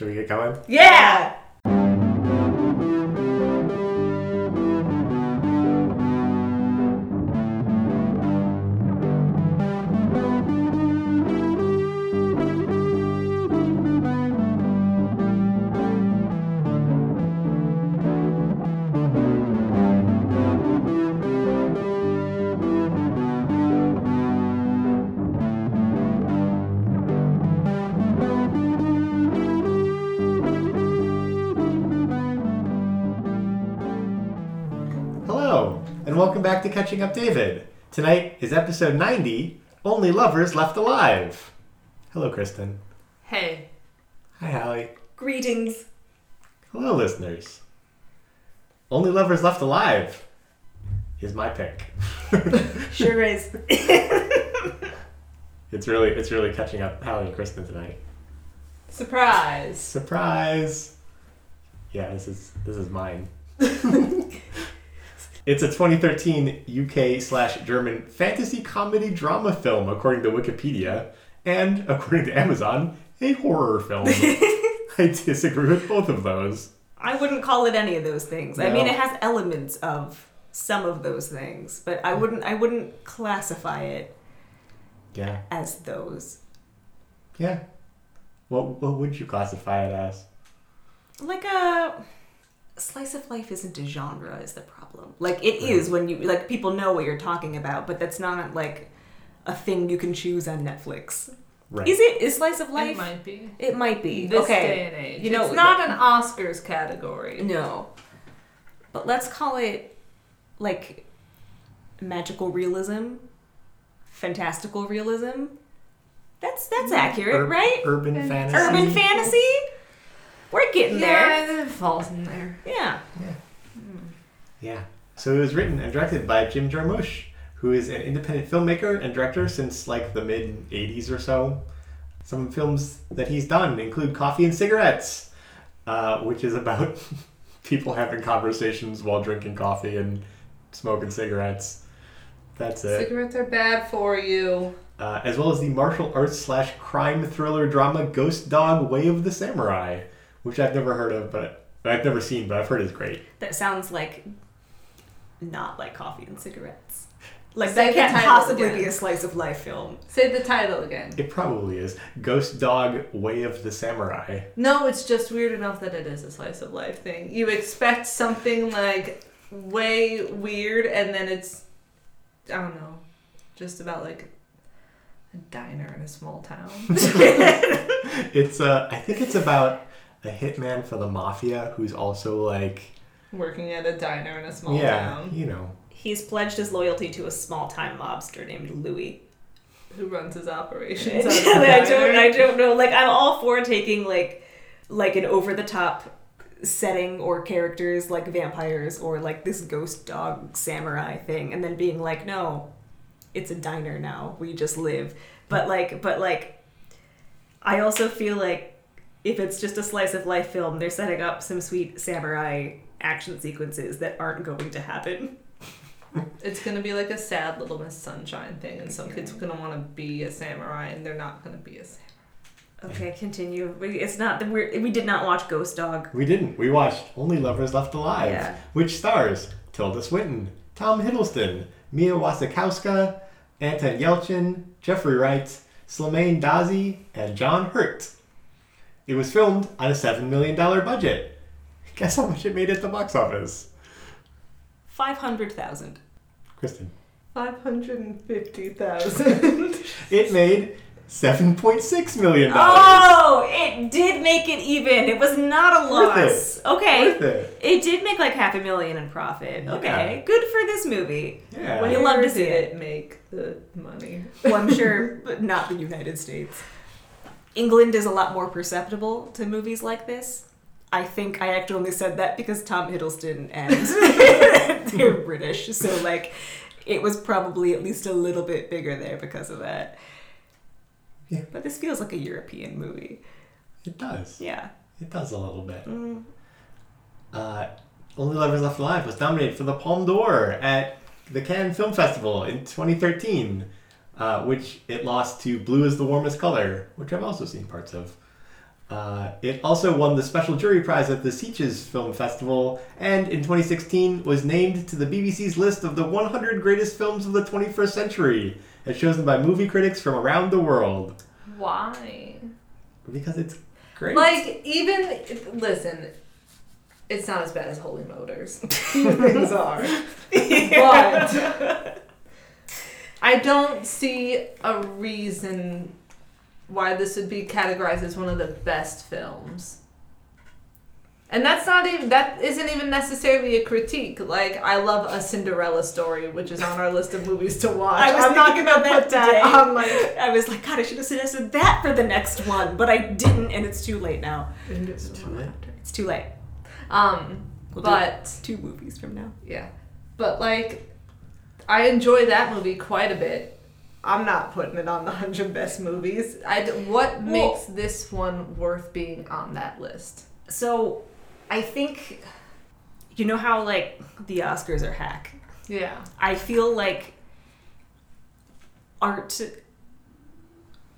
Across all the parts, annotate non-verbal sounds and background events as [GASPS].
Should we get going? Yeah! To Catching Up David. Tonight is episode 90 Only Lovers Left Alive. Hello, Kristen. Hey. Hi, Hallie. Greetings. Hello, listeners. Only Lovers Left Alive is my pick. [LAUGHS] Sure is. [LAUGHS] It's really, it's really catching up Hallie and Kristen tonight. Surprise. Surprise! Yeah, this is this is mine. [LAUGHS] it's a 2013 UK slash German fantasy comedy drama film, according to Wikipedia, and according to Amazon, a horror film. [LAUGHS] I disagree with both of those. I wouldn't call it any of those things. I mean, it has elements of some of those things, but I wouldn't. I wouldn't classify it Yeah, as those. yeah. What what would you classify it as? Like a slice of life isn't a genre. Is the problem? Like it is when you like people know what you're talking about, but that's not like a thing you can choose on Netflix. Right. Is it? Is slice of life? It might be. It might be. This okay. day and age. You know, it's not an Oscars category. No. But let's call it like magical realism, fantastical realism. That's that's mm-hmm. accurate, Ur- right? Urban And fantasy. Urban fantasy. We're getting there. Yeah, it falls in there. Yeah. Yeah. So it was written and directed by Jim Jarmusch, who is an independent filmmaker and director since like the mid 80s or so. Some films that he's done include Coffee and Cigarettes, uh, which is about [LAUGHS] people having conversations while drinking coffee and smoking cigarettes. That's it. Cigarettes are bad for you. Uh, as well as the martial arts slash crime thriller drama Ghost Dog Way of the Samurai, which I've never heard of, but I've never seen, but I've heard is great. That sounds like not like coffee and cigarettes. Like Say that can't possibly again. be a slice of life film. Say the title again. It probably is. Ghost Dog Way of the Samurai. No, it's just weird enough that it is a slice of life thing. You expect something like way weird, and then it's I don't know, just about like a diner in a small town. [LAUGHS] [LAUGHS] It's uh I think it's about a hitman for the mafia who's also like Working at a diner in a small yeah, town. you know. He's pledged his loyalty to a small time mobster named Louis. Who runs his operations? [LAUGHS] I out of the don't. I don't know. Like I'm all for taking like like an over the top setting or characters like vampires or like this ghost dog samurai thing and then being like no it's a diner now we just live but like but like i also feel like if it's just a slice of life film they're setting up some sweet samurai action sequences that aren't going to happen [LAUGHS] It's gonna be like a sad little Miss Sunshine thing, and some kids are gonna want to be a samurai, and they're not gonna be a samurai. okay continue We- it's not that we're we did not watch ghost dog We didn't. We watched Only Lovers Left Alive, Yeah. which stars Tilda Swinton, Tom Hiddleston, Mia Wasikowska, Anton Yelchin, Jeffrey Wright, Slimane Dazi, and John Hurt. It was filmed on a $7 million budget. Guess how much it made at the box office? 500000 Kristen. Five hundred and fifty thousand. [LAUGHS] It made $7.6 million. Oh, it did make it even. It was not a Worth loss. Okay. Worth it. It did make like half a million in profit. Okay. Yeah. Good for this movie. Yeah. Well, you love to see did it. it make the money? Well, I'm sure, [LAUGHS] but not the United States. England is a lot more perceptible to movies like this. I think I actually only said that because Tom Hiddleston and [LAUGHS] [LAUGHS] they're British, so like it was probably at least a little bit bigger there because of that. Yeah. But this feels like a European movie. It does. Yeah. It does a little bit. Mm. Uh, Only Lovers Left Alive was nominated for the Palme d'Or at the Cannes Film Festival in 2013, uh, which it lost to Blue is the Warmest Color, which I've also seen parts of. Uh, it also won the Special Jury Prize at the Sitges Film Festival, and in 2016 was named to the BBC's list of the 100 greatest films of the 21st century, as chosen by movie critics from around the world. Why? Because it's great. Like even listen, it's not as bad as Holy Motors. [LAUGHS] Things are, [LAUGHS] but I don't see a reason why this would be categorized as one of the best films. And that's not even that isn't even necessarily a critique. Like I love a Cinderella story, which is on our list of movies to watch. I was I'm not gonna about put that that today. on like I was like, God, I should have suggested that for the next one, but I didn't, and it's too late now. it's too late. It's too late. Um, We'll do but Two movies from now. Yeah. But like I enjoy that movie quite a bit. I'm not putting it on the 100 best movies. I what makes this one worth being on that list? So, I think, you know how like the Oscars are hack. Yeah. I feel like art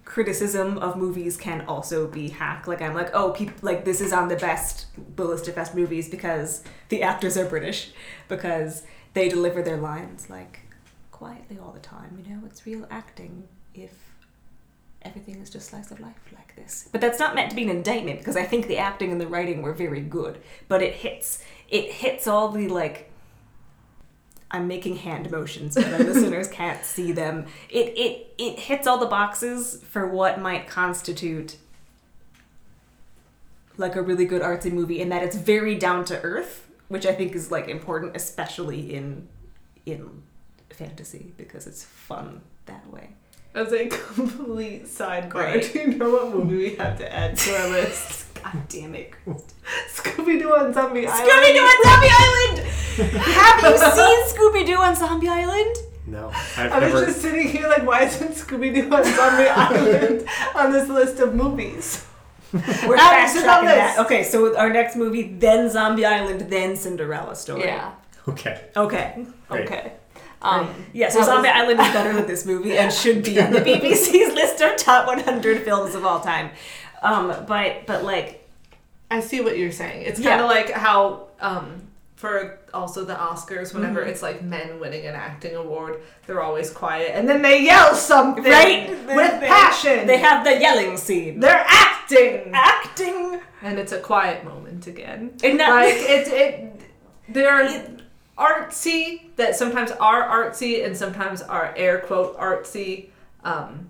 criticism of movies can also be hack. Like I'm like, oh, people like this is on the best the list of best movies because the actors are British because they deliver their lines like quietly all the time. You know, it's real acting if everything is just slice of life like this. But that's not meant to be an indictment because I think the acting and the writing were very good. But it hits it hits all the like I'm making hand motions, but the [LAUGHS] listeners can't see them. It it it hits all the boxes for what might constitute like a really good artsy movie in that it's very down to earth, which I think is like important, especially in in fantasy because it's fun that way. As a complete sidebar, Great. do you know what movie we have to add to our list? [LAUGHS] God damn it. Scooby Doo on Zombie Island. Scooby Doo on Zombie Island! Have you seen Scooby Doo on Zombie Island? no, I've I was never. just sitting here like, why isn't Scooby Doo on Zombie [LAUGHS] Island on this list of movies? We're Add fast it to tracking that. Okay, so our next movie, then Zombie Island, then Cinderella story. Yeah. Okay. Okay. Great. Okay. Um, Yeah, so Zombie was- Island is better than this movie and should be on the [LAUGHS] BBC's list of top 100 films of all time. Um, but but like I see what you're saying. It's kind of like how um, for also the Oscars, whenever Mhm. it's like men winning an acting award, they're always quiet and then they yell something right with they, passion. they have the yelling scene. they're acting, acting and it's a quiet moment again. and that Like it, it, they're artsy that sometimes are artsy and sometimes are air quote artsy. Um,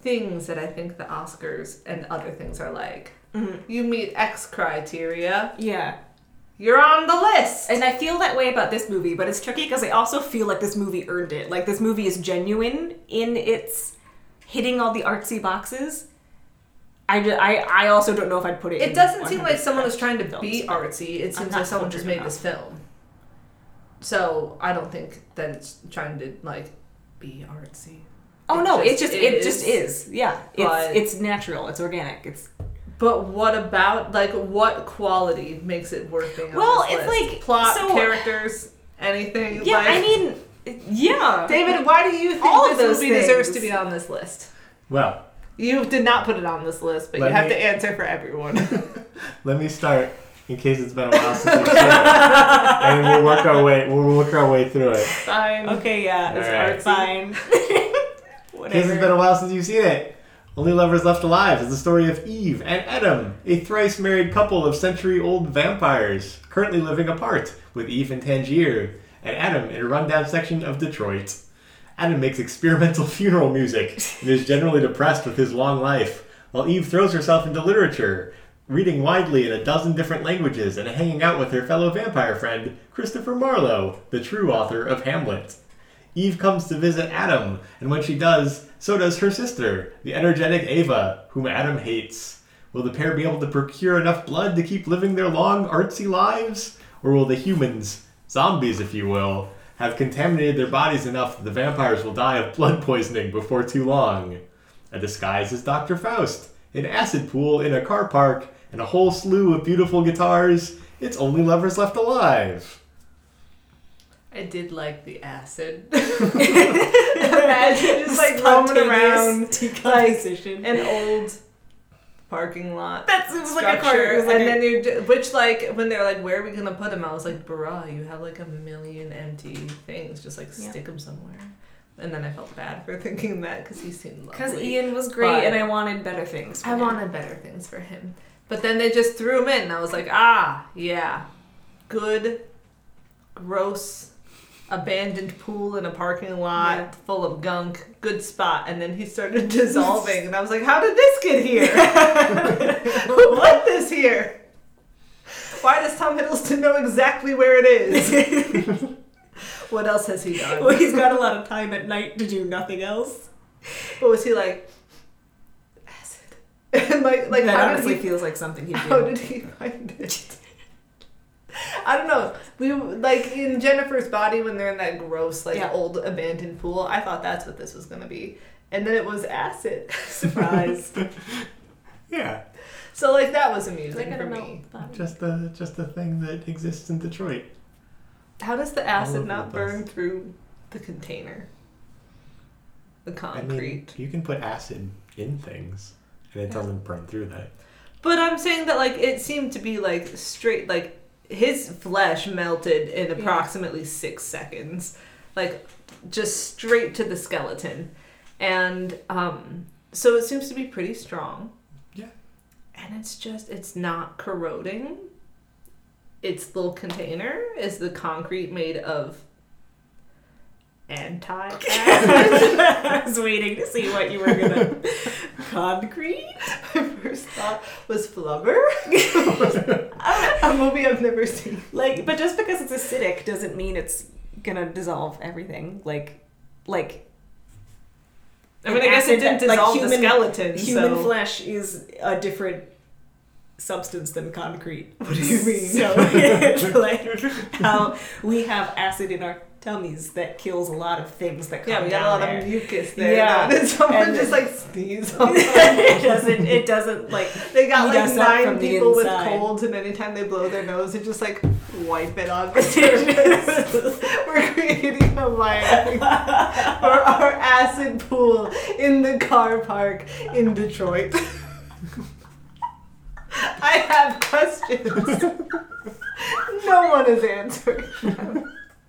things that I think the Oscars and other things are like. Mhm. You meet X criteria, yeah. you're on the list. And I feel that way about this movie, but it's tricky because I also feel like this movie earned it. Like this movie is genuine in its hitting all the artsy boxes. I, ju- I, I also don't know if I'd put it. it doesn't seem like someone was trying to films, be artsy. It seems like someone just made this film. So I don't think that it's trying to like be artsy. Oh It no, it just just it just is. is. Yeah, But- it's it's natural. It's organic. It's But what about like what quality makes it worth being on Well, this it's list? like- plot, so- characters, anything. yeah. like, I mean, yeah. David, why do you think All of this those movie deserves to be on this list? Well, You did not put it on this list, but you have me- to answer for everyone. [LAUGHS] let me start in case it's been a while since we've seen it, [LAUGHS] and we'll work our way. We'll work our way through it. Fine. Okay, yeah, It's it's All fine. [LAUGHS] In case it's been a while since you've seen it. Only Lovers Left Alive is the story of Eve and Adam, a thrice married couple of century old vampires, currently living apart, with Eve in Tangier, and Adam in a rundown section of Detroit. Adam makes experimental [LAUGHS] funeral music and is generally depressed with his long life, while Eve throws herself into literature, reading widely in a dozen different languages and hanging out with her fellow vampire friend, Christopher Marlowe, the true author of Hamlet. Eve comes to visit Adam, and when she does, so does her sister, the energetic Ava, whom Adam hates. Will the pair be able to procure enough blood to keep living their long, artsy lives? Or will the humans, zombies if you will, have contaminated their bodies enough that the vampires will die of blood poisoning before too long? A disguise as Dr. Faust, an acid pool in a car park, and a whole slew of beautiful guitars. It's only lovers left alive. I did like the acid. [LAUGHS] Imagine just like roaming around decomposition. an old parking lot. That seems like a car. structure, it was like and a- then you, ju- which like when they're like, "Where are we gonna put them? I was like, "Bruh, you have like a million empty things. Just like Yeah. stick him somewhere." And then I felt bad for [LAUGHS] thinking that because he seemed lovely. Because Ian was great, But- and I wanted better things. For I him. wanted better things for him, but then they just threw him in, and I was like, "Ah, yeah, good, gross." Abandoned pool in a parking lot Yeah. full of gunk. Good spot. And then he started [LAUGHS] dissolving, and I was like, "How did this get here? [LAUGHS] Who put this here? Why does Tom Hiddleston know exactly where it is? [LAUGHS] what else has he done? well, he's got a lot of time at night to do nothing else. What was he like? Acid. [LAUGHS] And like, like that how honestly did he? feels like something he'd How do. did he find it? I don't know. We like in Jennifer's body when they're in that gross, like Yeah. old abandoned pool. I thought that's what this was gonna be, and then it was acid. [LAUGHS] Surprise. [LAUGHS] Yeah, So like that was Is amusing for me. melt? the just a just a thing that exists in Detroit. How does the acid the not place. burn through the container? The I concrete. mean, you can put acid in things, and it Yeah. doesn't burn through that. But I'm saying that like it seemed to be like straight like his flesh melted in approximately six seconds, like just straight to the skeleton, and um, so it seems to be pretty strong. Yeah. And it's just it's not corroding. Its little container is the concrete made of anti I was waiting to see what you were gonna. [LAUGHS] Concrete? My first thought was flubber. [LAUGHS] a movie I've never seen. Like, but just because it's acidic doesn't mean it's gonna dissolve everything. Like, like I mean, I guess it didn't that- like dissolve human- the skeleton. human so. flesh is a different substance than concrete. What do you mean? So [LAUGHS] like how we have acid in our tummies that kills a lot of things that come Yeah, we got a lot there. of mucus there. Yeah. [LAUGHS] And someone And- just like sneeze on [LAUGHS] it doesn't. It [LAUGHS] doesn't like. They got like nine people with colds, and anytime they blow their nose, they just like wipe it on the surface. We're creating a Miami for our acid pool in the car park in Detroit. I have questions. no one is answering.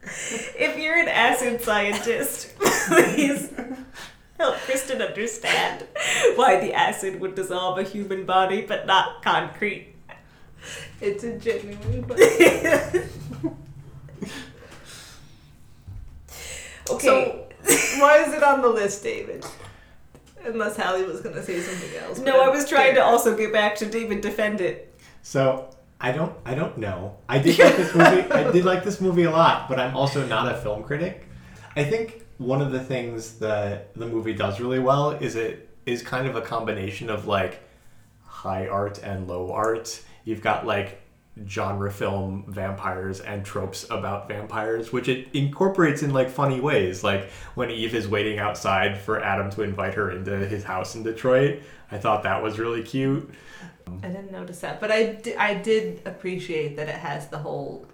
If you're an acid scientist, [LAUGHS] please help Kristen understand why the acid would dissolve a human body but not concrete. It's a genuine question. [LAUGHS] Okay. So, why is it on the list, David? Unless Hallie was gonna say something else. no, I was trying to also get back to David defend it. So I don't I don't know. I did like this movie. [LAUGHS] I did like this movie a lot, but I'm also not a film critic. I think one of the things that the movie does really well is it is kind of a combination of like high art and low art. You've got like genre film vampires and tropes about vampires, which it incorporates in like funny ways. Like when Eve is waiting outside for Adam to invite her into his house in Detroit. I thought that was really cute. Mm-hmm. I didn't notice that, but I, di- I did appreciate that it has the whole.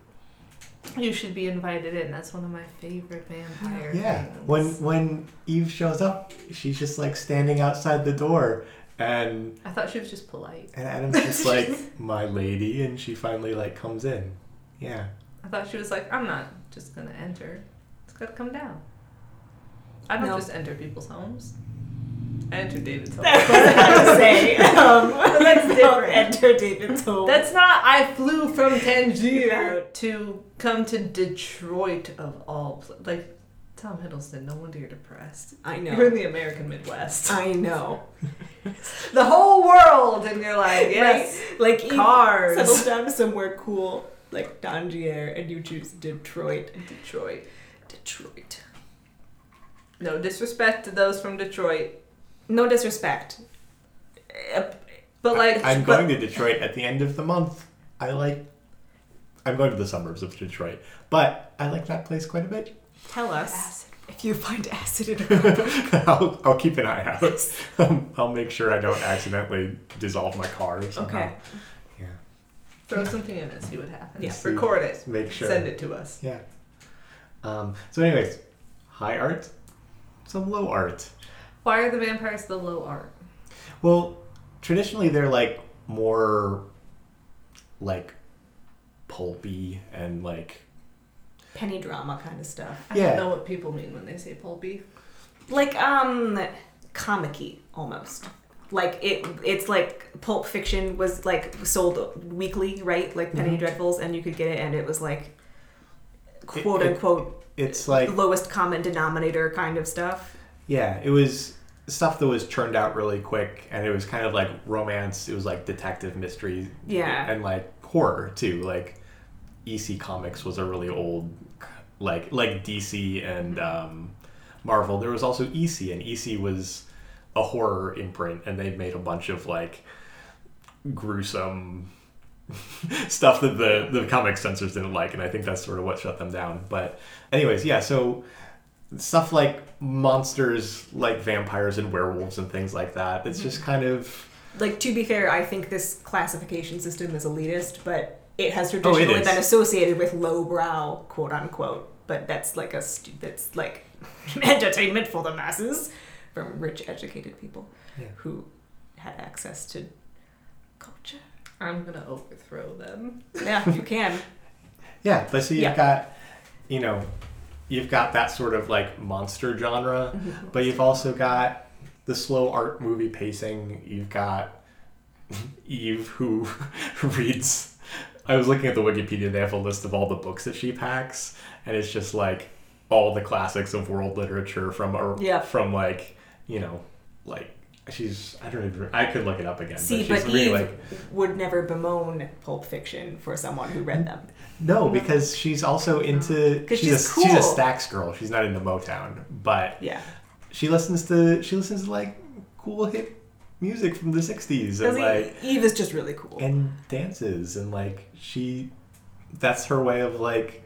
You should be invited in. That's one of my favorite vampire Yeah, things. when when Eve shows up, she's just like standing outside the door, and I thought she was just polite. and Adam's just [LAUGHS] like my lady, and she finally like comes in. Yeah, I thought she was like, I'm not just gonna enter. It's gotta come down. I don't No. just enter people's homes. I enter David's home. I was to say, [LAUGHS] um, that's [LAUGHS] different. Enter David's home. That's not. I flew from Tangier to come to Detroit of all. Pl- like Tom Hiddleston. No wonder you're depressed. I know. You're in the American Midwest. I know. [LAUGHS] the whole world, and you're like, yes, Right? Like cars. settle down somewhere cool, like Tangier, and you choose Detroit. Detroit. Detroit. No disrespect to those from Detroit, No disrespect. Uh, but like, I'm but- going to Detroit at the end of the month. I like. I'm going to the suburbs of Detroit, but I like that place quite a bit. Tell us Acid. if you find acid in a [LAUGHS] I'll, I'll keep an eye out. [LAUGHS] Um, I'll make sure I don't accidentally dissolve my car. Or somehow. Okay. Yeah. Throw something in it, see what happens. Yeah. See. Record it. Make sure. Send it to us. Yeah. Um, so, anyways, high art, some low art. Why are the vampires the low art? Well, traditionally they're like more like pulpy and like Penny drama kind of stuff. I Yeah. don't know what people mean when they say pulpy. Like um comic almost. Like it it's like Pulp Fiction was like sold weekly, right? Like Penny Mhm. Dreadfuls and you could get it and it was like It- quote it- unquote it's like lowest common denominator kind of stuff. yeah it was stuff that was churned out really quick and it was kind of like romance it was like detective mystery Yeah. and like horror too. Like ec comics was a really old like like dc and um, marvel. There was also ec and ec was a horror imprint and they made a bunch of like gruesome [LAUGHS] stuff that the the comic censors didn't like and i think that's sort of what shut them down. But anyways yeah so stuff like monsters like vampires and werewolves and things like that it's just kind of Like to be fair, I think this classification system is elitist, but it has Oh, it traditionally been associated with lowbrow, quote unquote. But that's like a stu- that's like [LAUGHS] entertainment for the masses from rich, educated people Yeah. who had access to culture. I'm gonna overthrow them. Yeah, you can. [LAUGHS] Yeah, but so you've Yeah. got, you know, you've got that sort of like monster genre, [LAUGHS] Mm-hmm. but you've also got the slow art movie pacing. You've got Eve who [LAUGHS] reads. I was looking at the Wikipedia. They have a list of all the books that she packs, and it's just like all the classics of world literature from or Yeah. from like you know like she's I don't even I could look it up again. See, but she's but Eve like would never bemoan Pulp Fiction for someone who read them. No, because she's also into she's, she's a she's a cool. Stax girl. She's not into Motown, but Yeah. she listens to she listens to like cool hip music from the '60s and like Eve is just really cool. and dances and like she that's her way of like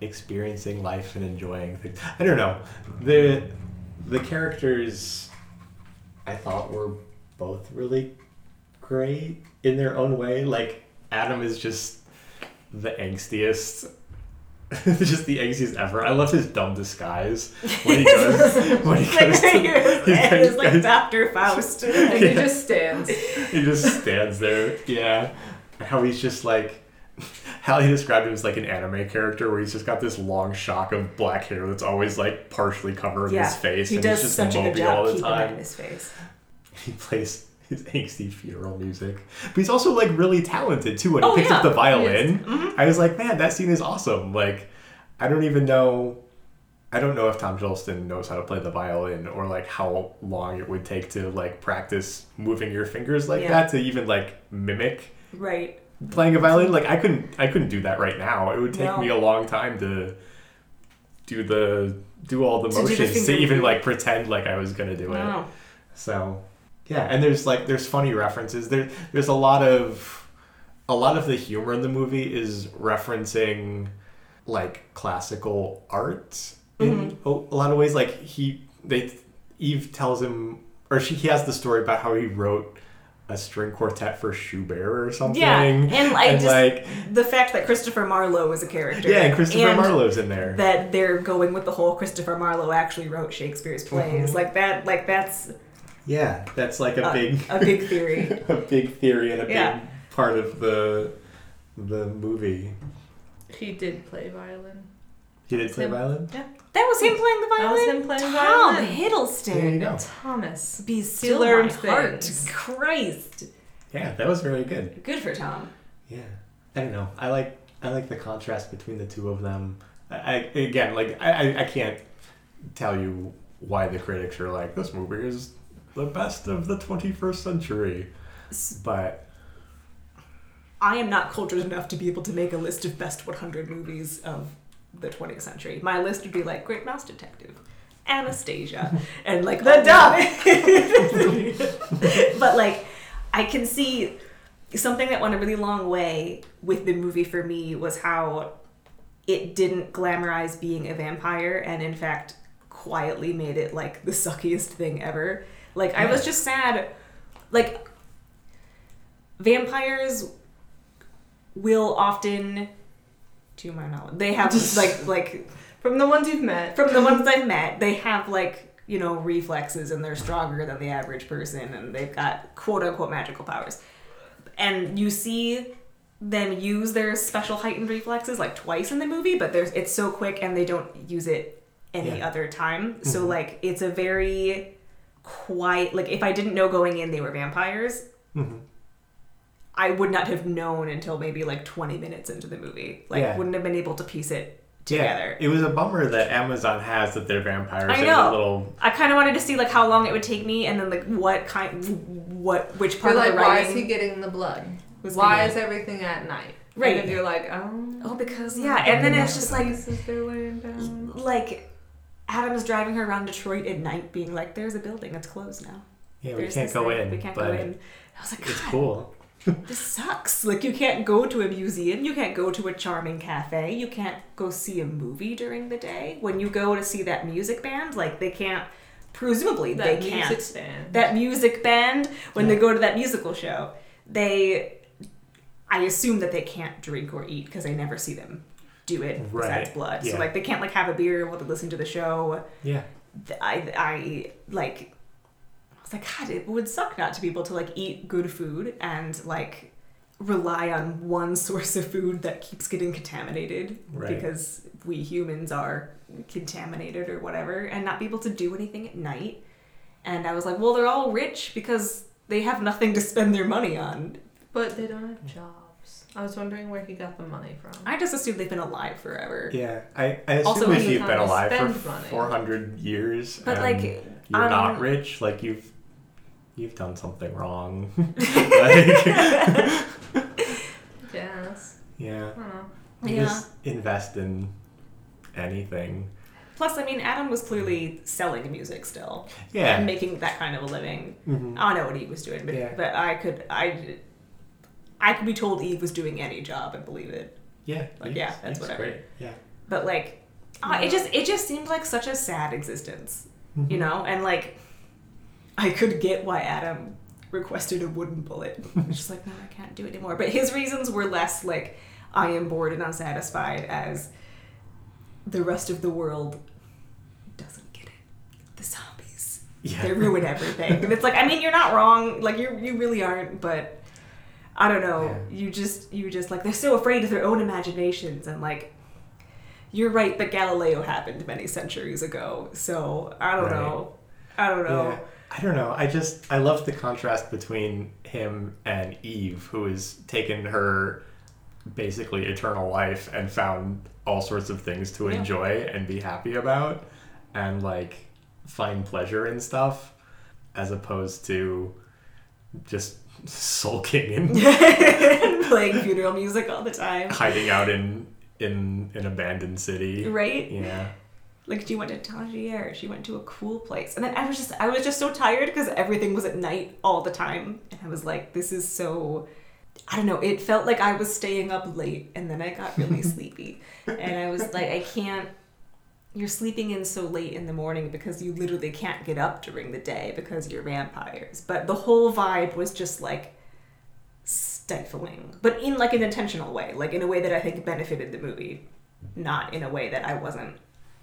experiencing life and enjoying things. I don't know the the characters I thought were both really great in their own way. Like Adam is just the angstiest. [LAUGHS] just the angstiest ever. I love his dumb disguise when he goes [LAUGHS] when he goes to, [LAUGHS] he's- it's like Dr. Faust. And he just stands. he just stands there. Yeah. How he's just like how he described him as like an anime character where he's just got this long shock of black hair that's always like partially covering yeah, his face he and does he's just such a good mopey all the keeping that in time. his face. [LAUGHS] He plays his angsty funeral music. But he's also like really talented too when he Oh, picks yeah, up the violin. Mhm. I was like, man, that scene is awesome. Like I don't even know I don't know if Tom Hiddleston knows how to play the violin or like how long it would take to like practice moving your fingers like Yeah. that to even like mimic Right. Playing a violin. Like I couldn't I couldn't do that right now. It would take No. me a long time to do the do all the To do the motions to, even like pretend like I was gonna do it. So yeah, and there's like there's funny references. There there's a lot of a lot of the humor in the movie is referencing like classical art in Mm-hmm. a, a lot of ways. Like he they Eve tells him or she he has the story about how he wrote a string quartet for Schubert or something. Yeah, and I and just like the fact that Christopher Marlowe is a character. yeah, and Christopher and Marlowe's in there. That they're going with the whole Christopher Marlowe actually wrote Shakespeare's plays. Mhm. Like that. Like that's yeah, that's like a a, big a big theory. [LAUGHS] a big theory and a Yeah. big part of the the movie. He did play violin. He did play him. violin. Yeah. That was him playing the That was violin. him playing Tom violin. There you Hiddleston. go. Thomas. Be He still learned my heart. things. Christ. Yeah, that was very good. Good for Tom. Yeah, I don't know. I like I like the contrast between the two of them. I, I again like I, I I can't tell you why the critics are like this movie is the best of the 21st century, but I am not cultured enough to be able to make a list of best 100 movies of the 20th century. My list would be like Great Mouse Detective, Anastasia, [LAUGHS] and like The Duck. [LAUGHS] but like, I can see something that went a really long way with the movie for me was how it didn't glamorize being a vampire and in fact quietly made it like the suckiest thing ever. Like I was just sad like vampires will often to my knowledge they have like like From the ones you've met. from the ones I've met, they [LAUGHS] have like you know, reflexes and they're stronger than the average person and they've got quote unquote magical powers. And you see them use their special heightened reflexes like twice in the movie, but there's it's so quick and they don't use it any Yeah. other time. So Mhm. like it's a very quiet like if I didn't know going in they were vampires, hmm I would not have known until maybe like 20 minutes into the movie. Like Yeah. wouldn't have been able to piece it Yeah, together. it was a bummer that Amazon has that they're vampires. I in know. a little I kind of wanted to see like how long it would take me and then like what kind what which part You're of like, the why is he getting the blood? was Why is everything at night? Right. And then you're like, oh. Oh, because yeah, and then it's just like Places they're laying down. like Adam's driving her around Detroit at night, being like, "There's a building, it's closed now. yeah, we There's can't go thing, in, We can't but go in." I was like, it's "God, cool. This sucks. Like, you can't go to a museum, you can't go to a charming cafe, you can't go see a movie during the day. When you go to see that music band, like they can't. Presumably, That they can't. stand. That music band, when they go to that musical show, they. I assume that they can't drink or eat because I never see them do it besides Right, blood. yeah. So like they can't like have a beer while they listen to the show. Yeah, I I like I was like God it would suck not to be able to like eat good food and like rely on one [LAUGHS] source of food that keeps getting contaminated Right. because we humans are contaminated or whatever and not be able to do anything at night and I was like well they're all rich because they have nothing to spend their money on But they don't have jobs. I was wondering where he got the money from. I just assume they've been alive forever yeah. I, I assume Also, if when you've been alive for money. four hundred years, but and like you're um, not rich, like you've you've done something wrong. [LAUGHS] [LAUGHS] like, [LAUGHS] Yes. yeah, I don't know. you Yeah. just invest in anything. plus I mean Adam was clearly selling music still Yeah. and making that kind of a living Mhm. I don't know what Eve was doing, but, Yeah. but I could I I could be told Eve was doing any job and believe it. Yeah. Like, Eve's- yeah, that's Eve's whatever. Great. Yeah. But like uh, it just it just seemed like such a sad existence, Mm-hmm. you know? And like I could get why Adam requested a wooden bullet. [LAUGHS] It's just like no, I can't do it anymore. But his reasons were less like I am bored and unsatisfied as the rest of the world doesn't get it. The zombies. Yeah. they ruin everything. and it's like, I mean, you're not wrong. Like you, you really aren't. But I don't know. Yeah. You just, you just like they're so afraid of their own imaginations and like. You're right that Galileo happened many centuries ago. So I don't Right. know. I don't know. Yeah. I don't know. I just I love the contrast between him and Eve, who has taken her basically eternal life and found all sorts of things to Yeah. enjoy and be happy about and like find pleasure in stuff as opposed to just [LAUGHS] sulking [LAUGHS] and Playing funeral music all the time. hiding out in in an abandoned city. Right? Yeah. Like she went to Tangier, she went to a cool place, and then I was just I was just so tired because everything was at night all the time, and I was like, this is so. I don't know. It felt like I was staying up late, and then I got really [LAUGHS] sleepy, and I was like, I can't. You're sleeping in so late in the morning because you literally can't get up during the day because you're vampires. But the whole vibe was just like stifling, but in like an intentional way, like in a way that I think benefited the movie, not in a way that I wasn't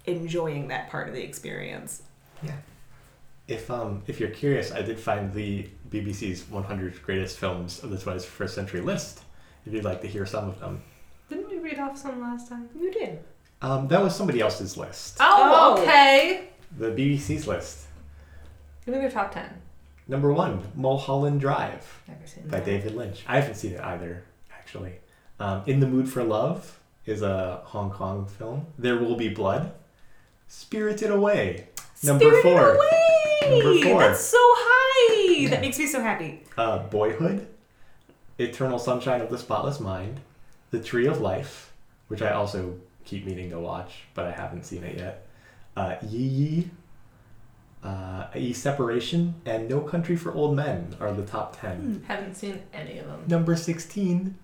enjoying that part of the experience. Yeah. If um if you're curious, I did find the BBC's 100 greatest films of the 21st century list. If you'd like to hear some of them, Didn't we read off some last time? You did. um, that was somebody else's list. Oh, Oh. okay. The BBC's list. Give me your top ten. Number one, Mulholland Drive Never seen by that. David Lynch. I haven't seen it either, actually. Um, In the Mood for Love is a Hong Kong film. There Will Be Blood. Spirited Away. Number Spirited four. Away! Number four. That's so high. That makes me so happy. Uh, Boyhood, Eternal Sunshine of the Spotless Mind, The Tree of Life, which I also keep meaning to watch, but I haven't seen it yet. Uh, Yi Yi, uh, A Separation, and No Country for Old Men are the top 10. Haven't seen any of them. Number 16,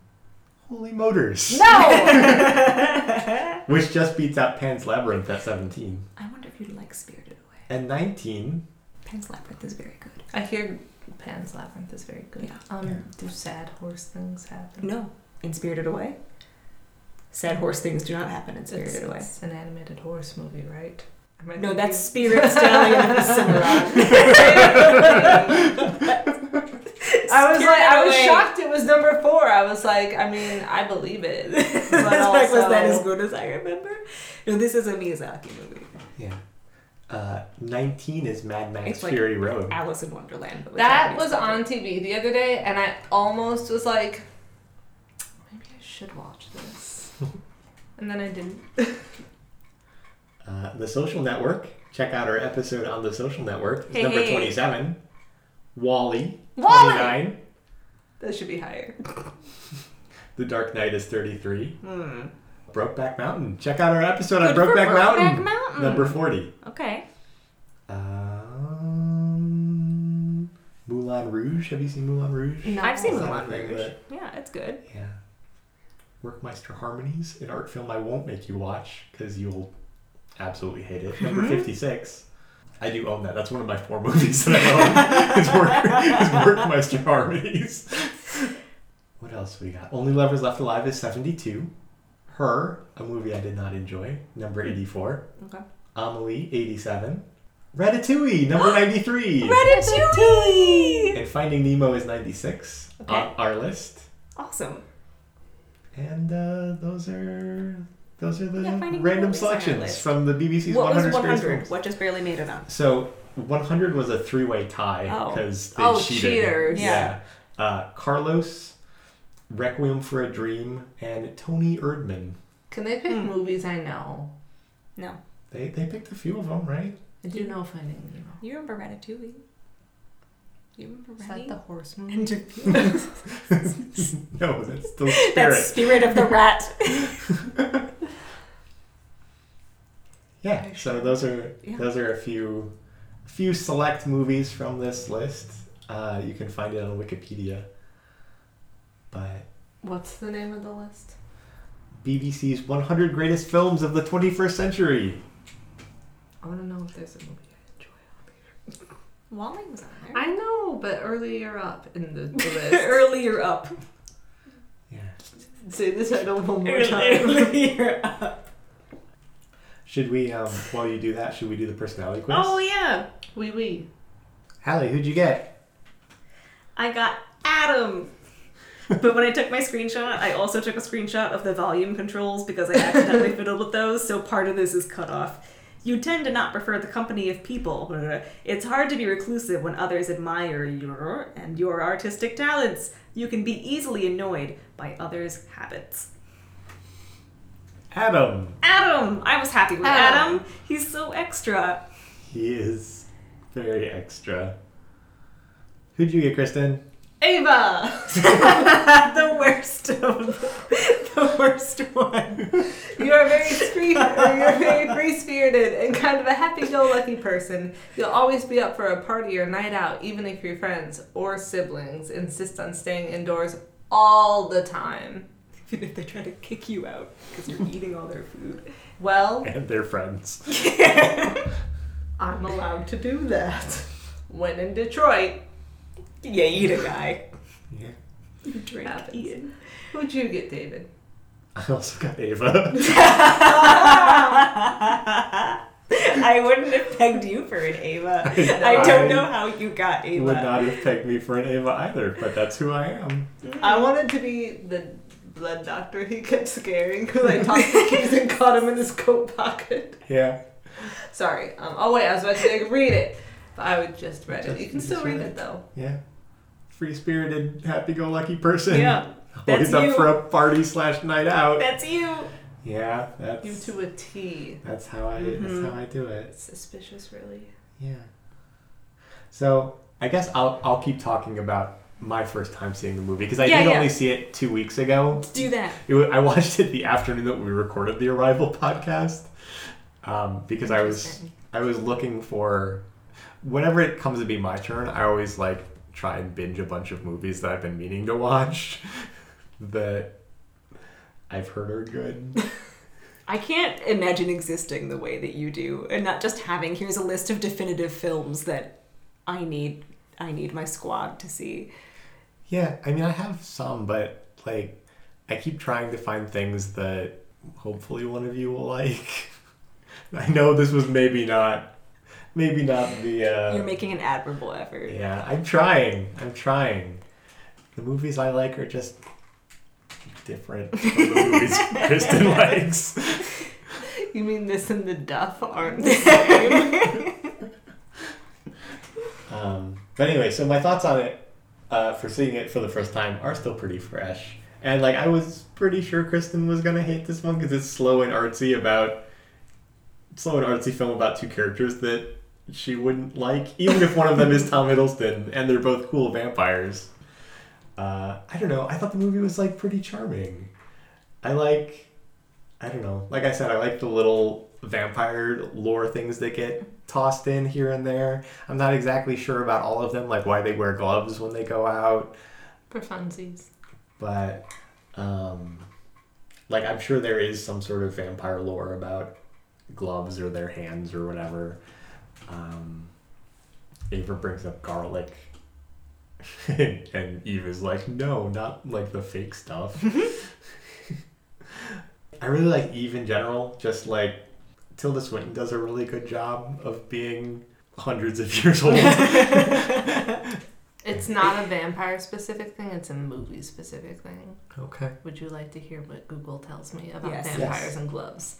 Holy Motors, No. [LAUGHS] [LAUGHS] [LAUGHS] which just beats out Pan's Labyrinth at 17. I wonder if you'd like Spirited Away. And 19, Pan's Labyrinth is very good. I hear Pan's Labyrinth is very good. Yeah. Um, Yeah. do sad horse things happen? No, in Spirited Away. Sad horse things do not happen in It's, Spirited Away. it's an animated horse movie, right? No, thinking- that's Spirit Stallion of the Cimarron. [LAUGHS] [LAUGHS] I was like, I was away. shocked it was number four. I was like, I mean, I believe it. [LAUGHS] But [LAUGHS] like, was that as good as I remember? No, this is a Miyazaki movie. Yeah. Uh, 19 is Mad Max It's like Fury Road. Alice in Wonderland. But That Japanese was on. TV the other day, and I almost was like, maybe I should watch this. [LAUGHS] and then I didn't. Uh, the Social Network. Check out our episode on The Social Network. It's Hey, number hey. 27. Wally. Wall-E! 29. That should be higher. [LAUGHS] The Dark Knight is 33. Hmm. Brokeback Mountain. Check out our episode on Good for Brokeback Mountain. Brokeback Mountain. Number 40. Okay. Um, Moulin Rouge. Have you seen Moulin Rouge? No. I've seen Something Moulin Rouge. that. Yeah, it's good. Yeah. Werckmeister Harmonies, an art film I won't make you watch because you'll absolutely hate it. Number Mhm. 56. I do own that. That's one of my four movies that I own. [LAUGHS] is, Work, is Werckmeister Harmonies. What else we got? Only Lovers Left Alive is 72. Her, a movie I did not enjoy, number 84. Okay. Amelie, 87. Ratatouille, number [GASPS] 93. Ratatouille. and Finding Nemo is 96 Okay. on our list. Awesome. And uh, those are those are the Yeah, Finding Nemo random is on our selections list. from the BBC's What 100 was greatest 100? films. What just barely made it on? So 100 was a three-way tie Oh. because they Oh, cheated. cheaters. Yeah. Uh, Carlos, Requiem for a Dream, and Toni Erdmann. Can they pick Hmm. movies I know? No. They they picked a few of them, right? I do know Finding Nemo. You remember Ratatouille? You remember Is that the horse movie? [LAUGHS] Ratatouille? [LAUGHS] no, that's still Spirit. That's Spirit of the Rat. [LAUGHS] Yeah, so those are Yeah. those are a few few select movies from this list. Uh, you can find it on Wikipedia. But What's the name of the list? BBC's 100 greatest films of the 21st century. I want to know if there's a movie I enjoy. Wall-E was on there. I know, but earlier up in the, the [LAUGHS] list. Earlier up. Yeah. Say the title one more time. [LAUGHS] Earlier up. Should we um while you do that, should we do the personality quiz? Oh yeah. Wee wee. Hallie, who'd you get? I got Adam. but when I took my screenshot, I also took a screenshot of the volume controls because I accidentally [LAUGHS] fiddled with those, so part of this is cut off. You tend to not prefer the company of people. It's hard to be reclusive when others admire your and your artistic talents. You can be easily annoyed by others' habits. Adam. Adam! I was happy with Adam. Adam. He's so extra. He is very extra. Who'd you get, Kristen? Ava! [LAUGHS] the worst of the worst one. You are very free, [LAUGHS] you're very free spirited and kind of a happy go lucky person. You'll always be up for a party or night out, even if your friends or siblings insist on staying indoors all the time. Even if they try to kick you out because you're [LAUGHS] eating all their food. Well, And their friends. I'm allowed to do that. When in Detroit, Yeah, eat a guy. [LAUGHS] Yeah. Drink Happens. Ian. who'd you get, David? I also got Ava. [LAUGHS] I wouldn't have pegged you for an Ava. [LAUGHS] I I- don't know how you got Ava. You would not have pegged me for an Ava either, but that's who I am. I wanted to be the blood doctor he kept scaring because I tossed the keys and caught him in his coat pocket. Yeah. Sorry. Um, oh wait, I was about to say read it, but I would just read it. You can still read read it it. though. Yeah. Free spirited, happy go lucky person. Yeah, [LAUGHS] Always that's up you. for a party slash night out. that's you. Yeah, that's You to a T. that's how I Mhm. that's how I do it. Suspicious, really. Yeah. So I guess I'll I'll keep talking about my first time seeing the movie because I Yeah, did yeah. only see it two weeks ago. Do that. It wa- I watched it the afternoon that we recorded the Arrival podcast um, because I was Interesting. I was looking for whenever it comes to be my turn. I always like try and binge a bunch of movies that I've been meaning to watch [LAUGHS] that I've heard are good. [LAUGHS] I can't imagine existing the way that you do, and not just having here's a list of definitive films that I need. I need my squad to see. Yeah, I mean, I have some, but like, I keep trying to find things that hopefully one of you will like. [LAUGHS] I know this was maybe not, maybe not the. Uh, You're making an admirable effort. Yeah, I'm trying. I'm trying. The movies I like are just different from the movies [LAUGHS] Kristen likes. You mean this and the Duff aren't the same? [LAUGHS] Um, but anyway, so my thoughts on it uh, for seeing it for the first time are still pretty fresh. And like I was pretty sure Kristen was gonna hate this one because it's slow and artsy about slow and artsy film about two characters that she wouldn't like, even if one of them is Tom Hiddleston and they're both cool vampires. Uh, I don't know. I thought the movie was like pretty charming. I like, I don't know. Like I said, I like the little vampire lore things that get tossed in here and there. I'm not exactly sure about all of them, like why they wear gloves when they go out, For funsies. but um, like I'm sure there is some sort of vampire lore about gloves or their hands or whatever. Um, Ava brings up garlic. [LAUGHS] and Eve is like, no, not like the fake stuff. [LAUGHS] I really like Eve in general. Just like Tilda Swinton does a really good job of being hundreds of [LAUGHS] years old. It's not a vampire specific thing, it's a movie specific thing. okay. Would you like to hear what Google tells me about Yes. vampires Yes. and gloves?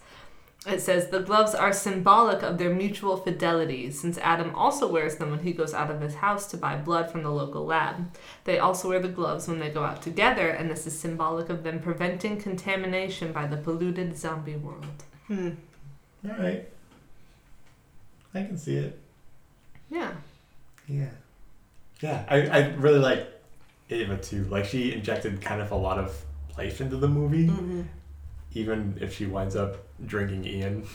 It says the gloves are symbolic of their mutual fidelity, since Adam also wears them when he goes out of his house to buy blood from the local lab. They also wear the gloves when they go out together, and this is symbolic of them preventing contamination by the polluted zombie world. Hmm. All right. I can see it. Yeah. Yeah. Yeah. I, I really like Ava too. Like she injected kind of a lot of life into the movie, Mhm. Even if she winds up drinking Ian.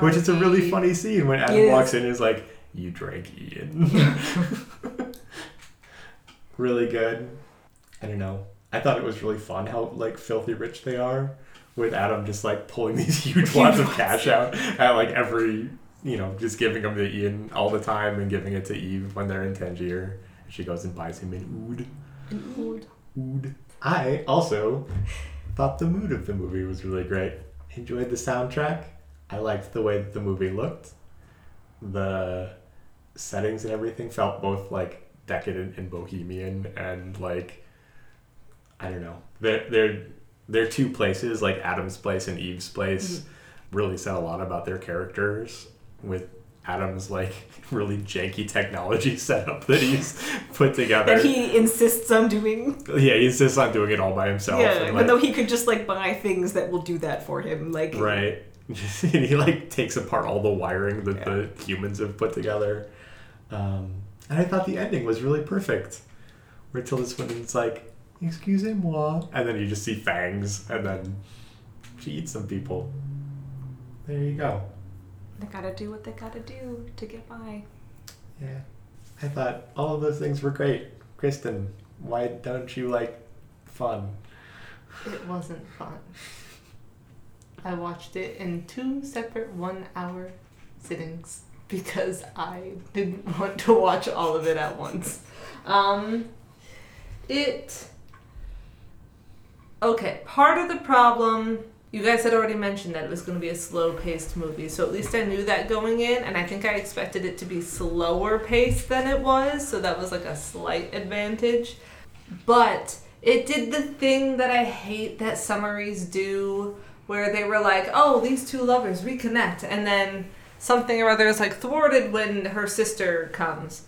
Which is a really funny scene when Adam Yes. walks in and is like, You drank Ian. [LAUGHS] really good. I don't know. I thought it was really fun how like filthy rich they are with Adam just like pulling [LAUGHS] these huge wads of cash out at like every you know, just giving them to Ian all the time and giving it to Eve when they're in Tangier. She goes and buys him an oud. Oud. I also thought the mood of the movie was really great. Enjoyed the soundtrack. I liked the way that the movie looked. The settings and everything felt both like decadent and bohemian and like I don't know. They're they're they're two places, like Adam's place and Eve's place, mm-hmm. really said a lot about their characters with Adam's like [LAUGHS] really janky technology [LAUGHS] setup that he's put together. That he insists on doing. Yeah, he insists on doing it all by himself. yeah, and, even like, though he could just like buy things that will do that for him. Like right. [LAUGHS] and he like takes apart all the wiring that Yeah. the humans have put together. Um, and I thought the ending was really perfect. Where Tilda Swinton's like, "Excusez-moi," and then you just see fangs, and then she eats some people. There you go. They gotta do what they gotta do to get by. Yeah, I thought all of those things were great. Kristen, why don't you like fun? It wasn't fun. I watched it in two separate one hour sittings because I didn't [LAUGHS] want to watch all of it at once. Um, it. Okay, part of the problem. You guys had already mentioned that it was going to be a slow paced movie, so at least I knew that going in, and I think I expected it to be slower paced than it was, so that was like a slight advantage. But it did the thing that I hate that summaries do, where they were like, oh, these two lovers reconnect, and then something or other is like thwarted when her sister comes.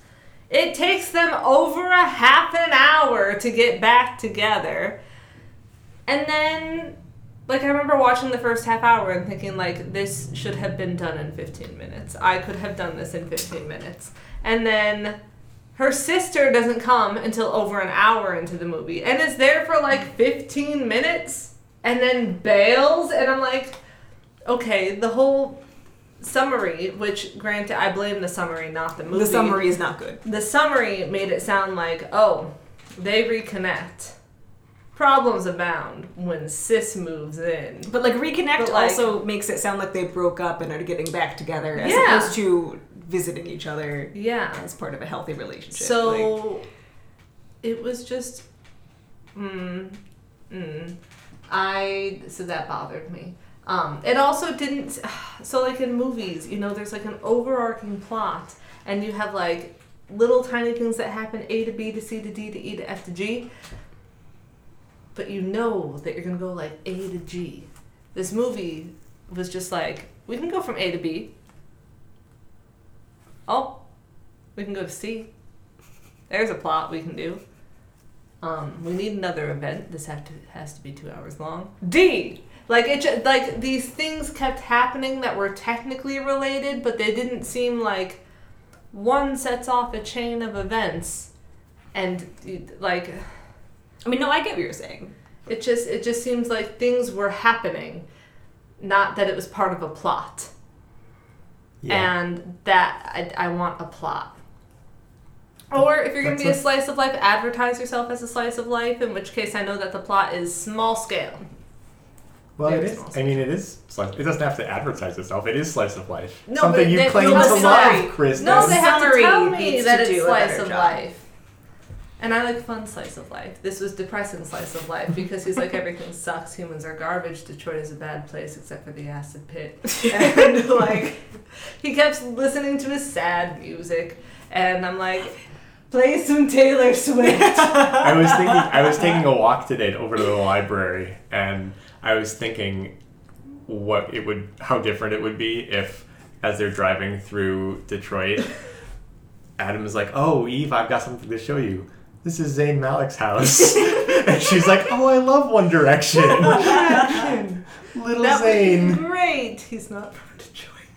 It takes them over a half an hour to get back together. And then, like, I remember watching the first half hour and thinking, like, this should have been done in 15 minutes. I could have done this in 15 minutes. And then her sister doesn't come until over an hour into the movie and is there for like 15 minutes and then bails. And I'm like, okay, the whole summary, which granted, I blame the summary, not the movie. The summary is not good. The summary made it sound like, oh, they reconnect. Problems abound when sis moves in. But like reconnect But, like- also makes it sound like they broke up and are getting back together as Yeah. opposed to visiting each other Yeah. as part of a healthy relationship. Like, So it was just mm, mm. I so that bothered me. Um, it also didn't. [SIGHS] So like in movies, you know, there's like an overarching plot, and you have like little tiny things that happen A to B to C to D to E to F to G. But you know that you're gonna go like A to G. This movie was just like we can go from A to B. Oh, we can go to C. There's a plot we can do. Um, we need another event. This have to has to be two hours long. D. Like it, ju- like these things kept happening that were technically related, but they didn't seem like one sets off a chain of events, and like I mean, no, I get what you're saying. it just it just seems like things were happening, not that it was part of a plot. Yeah. And that I, I want a plot. Or if you're gonna be a a- slice of life, advertise yourself as a slice of life. In which case, I know that the plot is small scale. well, it very is. small I mean, it is. Slice, it doesn't have to advertise itself. It is slice of life. No, Something but you they- claim no, to but love, sorry. Chris. No, The they have to tell me that it's a slice of job. life. And I like fun slice of life. This was depressing slice of life because he's like everything [LAUGHS] sucks, humans are garbage, Detroit is a bad place except for the acid pit. [LAUGHS] And like he kept listening to his sad music and I'm like, play some Taylor Swift. [LAUGHS] I was thinking. I was taking a walk today over to the library, and I was thinking what it would, how different it would be if, as they're driving through Detroit, Adam is like, "Oh, Eve, I've got something to show you. This is Zayn Malik's house," [LAUGHS] and she's like, "Oh, I love One Direction, [LAUGHS] little that Zayn." great. He's not from Detroit.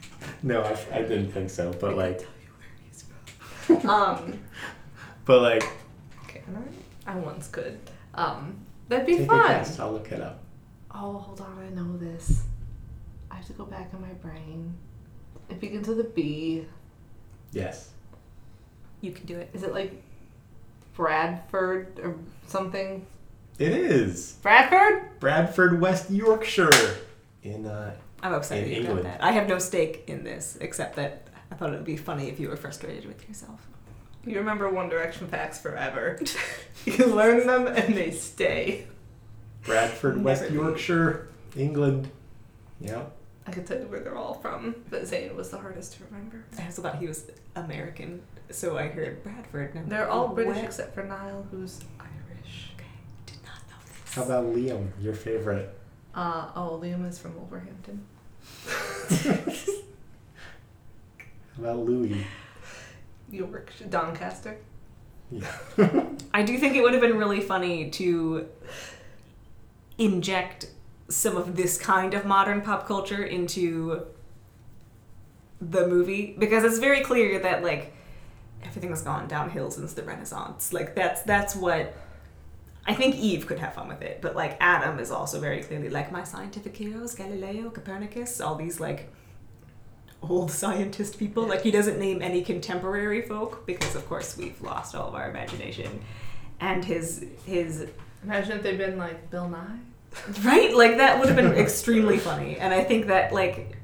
No, I, I didn't think so, but like, tell you where he's at. Um [LAUGHS] but like, can I? I once could. Um that'd be take a fun. guess. I'll look it up. Oh, hold on, I know this. I have to go back in my brain. It begins with a B. Yes. You can do it. Is it like Bradford or something? It is Bradford? Bradford, West Yorkshire, in uh, I'm upset In you England. that. I have no stake in this, except that I thought it would be funny if you were frustrated with yourself. You remember One Direction facts forever. [LAUGHS] [LAUGHS] you learn them and they stay. Bradford, Never West leave. Yorkshire, England. Yep. I could tell you where they're all from, but Zayn was the hardest to remember. I also thought he was American, so I heard Bradford. and I'm They're like, all British "What?" except for Niall, who's Irish. Okay, did not know this. How about Liam, your favorite? Uh, oh, Liam is from Wolverhampton. [LAUGHS] How about Louis? York, Doncaster. Yeah. [LAUGHS] I do think it would have been really funny to inject some of this kind of modern pop culture into the movie because it's very clear that like everything has gone downhill since the Renaissance. Like that's that's what I think Eve could have fun with it, but like Adam is also very clearly like my scientific heroes, Galileo, Copernicus, all these like old [LAUGHS] scientist people. Like he doesn't name any contemporary folk because of course we've lost all of our imagination. And his his Imagine if they'd been like Bill Nye. right like that would have been [LAUGHS] extremely funny and i think that like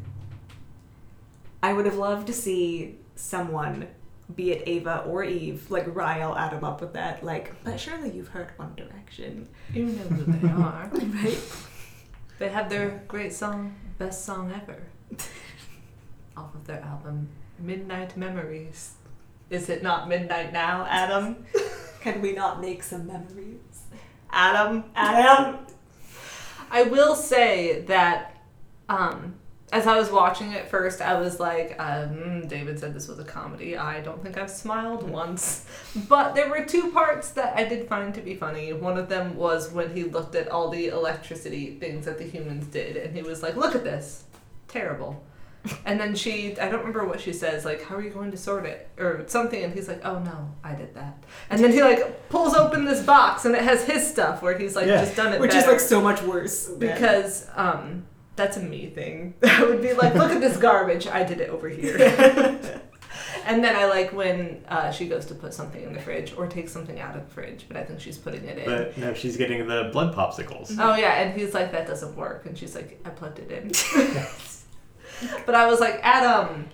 i would have loved to see someone be it ava or eve like rile adam up with that like but surely you've heard one direction You know who they [LAUGHS] are. right They have their great song, Best Song Ever, [LAUGHS] off of their album Midnight Memories. Is it not midnight now, Adam? [LAUGHS] can we not make some memories Adam? adam I will say that um, as I was watching it first, I was like, um, David said this was a comedy. I don't think I've smiled once. But there were two parts that I did find to be funny. One of them was when he looked at all the electricity things that the humans did, and he was like, look at this. Terrible. [LAUGHS] And then she, I don't remember what she says, like, how are you going to sort it? Or something, and he's like, oh no, I did that. And then he, like, pulls open this box, and it has his stuff where he's, like, Yeah. just done it which better is like so much worse because um that's a me thing. I would be like, look at this garbage. I did it over here. [LAUGHS] and then I like when uh, she goes to put something in the fridge or take something out of the fridge, but I think she's putting it in. But now she's getting the blood popsicles. Oh yeah, and he's like, that doesn't work, and she's like, I plugged it in. [LAUGHS] [LAUGHS] but I was like, Adam,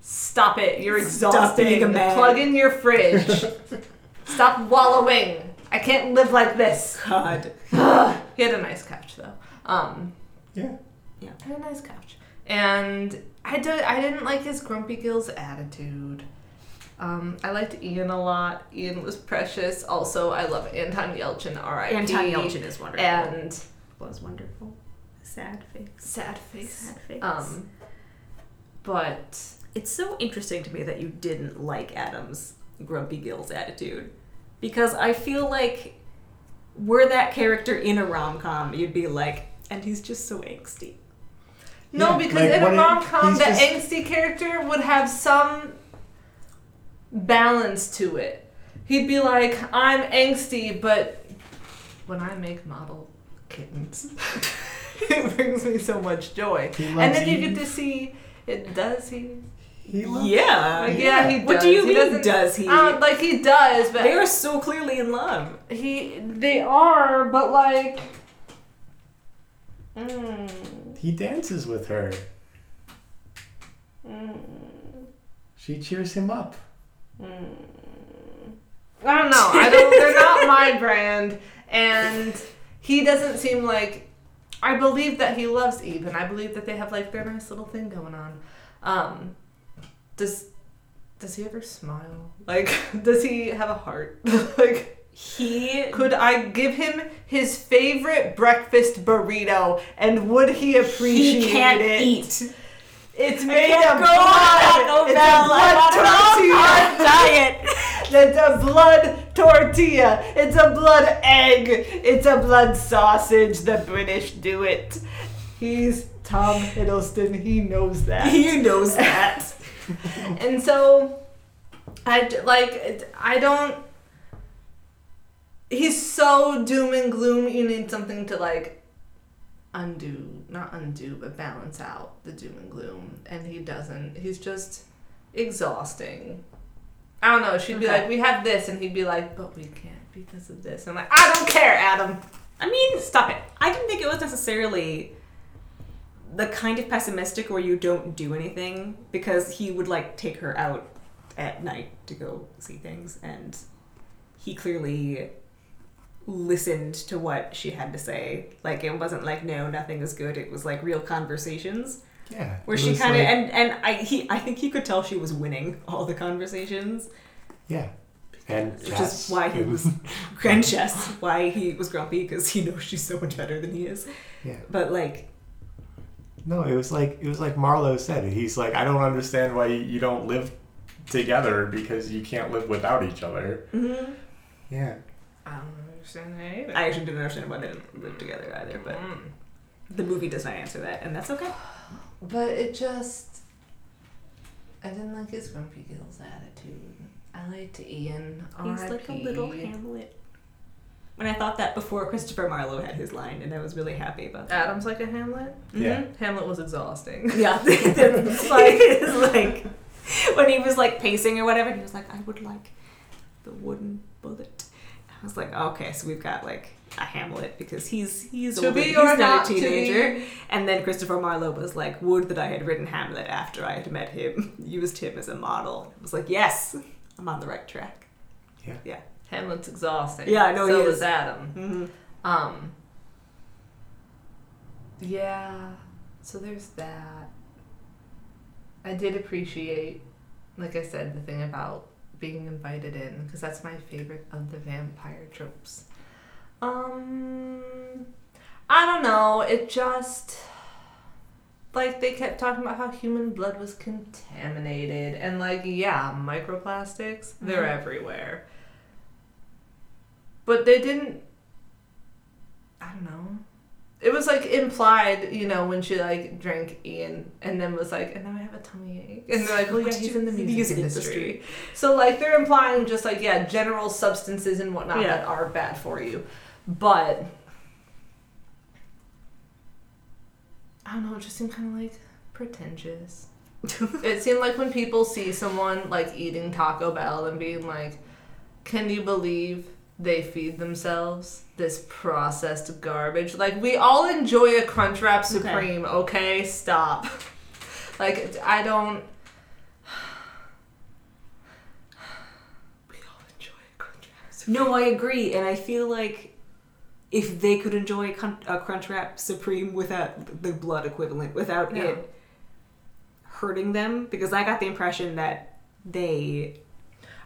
stop it. You're Stop exhausting. being a. Plug in your fridge. stop wallowing. I can't live like this. god [SIGHS] he had a nice couch though. Um, Yeah. Yeah. Had a nice couch. And I did I didn't like his grumpy gills attitude. Um, I liked Ian a lot. Ian was precious. Also, I love Anton Yelchin, R.I.P. Anton Yelchin is wonderful. And was wonderful. Sad face. sad face. Sad face. Um, but it's so interesting to me that you didn't like Adam's grumpy gills attitude because I feel like were that character in a rom com, you'd be like, and he's just so angsty. no, Yeah, because like, in a what rom com, the just- angsty character would have some balance to it. He'd be like, I'm angsty, but when I make model kittens, [LAUGHS] it brings me so much joy. And then you get to see it. Does he? He loves Yeah. Like, yeah, he does. What do you He mean? doesn't- Does he? Um, like he does, but they are so clearly in love. he they are, but like. Mm, He dances with her. mm, She cheers him up. mm. I don't know. I don't. They're not my brand, and he doesn't seem like. I believe that he loves Eve, and I believe that they have like their nice little thing going on. Um, does does he ever smile? Like, [LAUGHS] does he have a heart? [LAUGHS] like, He could I give him his favorite breakfast burrito, and would he appreciate it? he can't it? eat. It's made of go on Taco blood. It's a blood I'm on a hard tortilla. diet. [LAUGHS] It's a blood tortilla. It's a blood egg. It's a blood sausage. The British do it. He's Tom Hiddleston. He knows that. He knows that. [LAUGHS] and so, I like. I don't. He's so doom and gloom. You need something to like undo, not undo, but balance out the doom and gloom. And he doesn't. He's just exhausting. I don't know. She'd be Okay. like, "We have this," and he'd be like, "But we can't because of this." I'm like, "I don't care, Adam. I mean, Stop it." I didn't think it was necessarily the kind of pessimistic where you don't do anything because he would like take her out at night to go see things and he clearly listened to what she had to say like it wasn't like no nothing is good it was like real conversations Yeah. where she kind of like- and and I he I think he could tell she was winning all the conversations Yeah. And which that's- is why he was [LAUGHS] Granchess why he was grumpy because he knows she's so much better than he is Yeah. but like No, it was like it was like Marlowe said. He's like, I don't understand why you don't live together because you can't live without each other. mhm. Yeah. I don't understand that either. I actually didn't understand why they didn't live together either, but Mm. the movie does not answer that, and that's okay. But it just. I didn't like his grumpy gills attitude. I liked Ian. He's like a little Hamlet. And I thought that before Christopher Marlowe had his line, and I was really happy about that. Adam's like a Hamlet. Yeah. Mhm. Hamlet was exhausting. [LAUGHS] Yeah, [LAUGHS] [LAUGHS] it's like, it's like when he was like pacing or whatever, he was like, "I would like the wooden bullet." I was like, "Okay, so we've got like a Hamlet because he's he's To older, be he's not, not a to teenager." be. And then Christopher Marlowe was like, "Would that I had written Hamlet after I had met him, [LAUGHS] used him as a model." I was like, "Yes, I'm on the right track." Yeah, yeah. Hamlet's exhausting. Yeah, I know so he is is. Adam. Mm-hmm. Um. Yeah. So there's that. I did appreciate, like I said, the thing about being invited in because that's my favorite of the vampire tropes. Um, I don't know. It just like they kept talking about how human blood was contaminated and like yeah, microplastics they're Mhm. everywhere. But they didn't. I don't know. It was like implied, you know, when she like drank Ian and then was like, and now I have a tummy ache. And they're like, well, yeah, he's in the music, industry. So like they're implying just like yeah, general substances and whatnot Yeah. that are bad for you, but I don't know. It just seemed kind of like pretentious. [LAUGHS] it seemed like when people see someone like eating Taco Bell and being like, "Can you believe they feed themselves this processed garbage?" Like we all enjoy a Crunchwrap Supreme. Okay, stop. [LAUGHS] like I don't. [SIGHS] We all enjoy a Crunchwrap Supreme. No, I agree, and I feel like if they could enjoy a Crunchwrap Supreme without the blood equivalent, without it hurting them, because I got the impression that they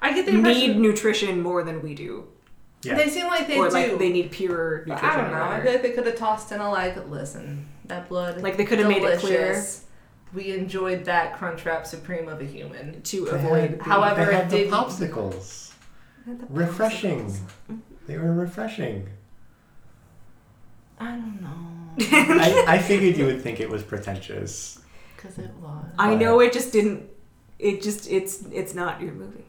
I get the need nutrition more than we do, Yeah. they seem like they or do. like they need pure nutrition. I don't know. or I feel like they could have tossed in a like, listen, that blood. Like they could have made it clear. We enjoyed that Crunchwrap Supreme of a human. to They avoid. had- However, they it had the didn't- popsicles. Refreshing. They were refreshing. I don't know. I, I [LAUGHS] figured you would think it was pretentious. Because it was. I know it just didn't. It just it's it's not your movie.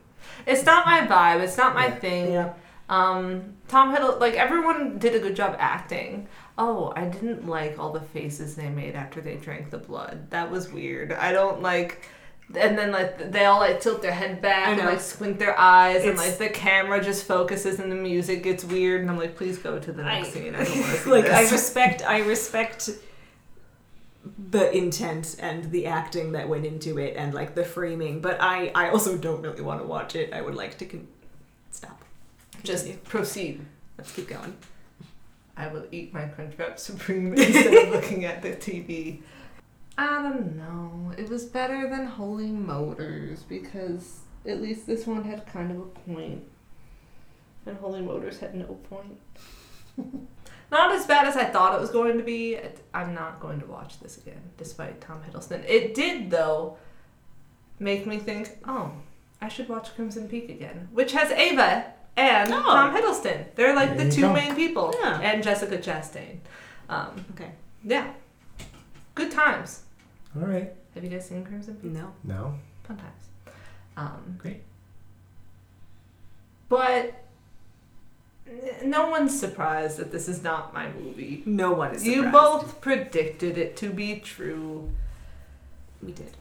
It's not my vibe. It's not my Yeah. thing. Um, Tom Hiddle, like everyone did a good job acting. Oh, I didn't like all the faces they made after they drank the blood. That was weird. I don't like. And then like they all like tilt their head back and like squint their eyes and like the camera just focuses and the music gets weird and I'm like, please go to the next I- scene. I don't want to [LAUGHS] like I respect I respect the intent and the acting that went into it and like the framing, but I I also don't really want to watch it. I would like to con- stop. Just Continue. proceed. let's keep going. I will eat my Crunchwrap Supreme [LAUGHS] instead of looking at the TV. I don't know. It was better than Holy Motors because at least this one had kind of a. And Holy Motors had no point. [LAUGHS] not as bad as I thought it was going to be. I'm not going to watch this again, despite Tom Hiddleston. It did, though, make me think, oh, I should watch Crimson Peak again, which has Ava and Oh. Tom Hiddleston. They're like There the two go. main people, Yeah. and Jessica Chastain. Um, Okay. yeah, good times. All right. Have you guys seen Crimson Peak? No. No. Fun times. Um, Great. But no one's surprised that this is not my movie. No one is Surprised. You both predicted it to be true, we did.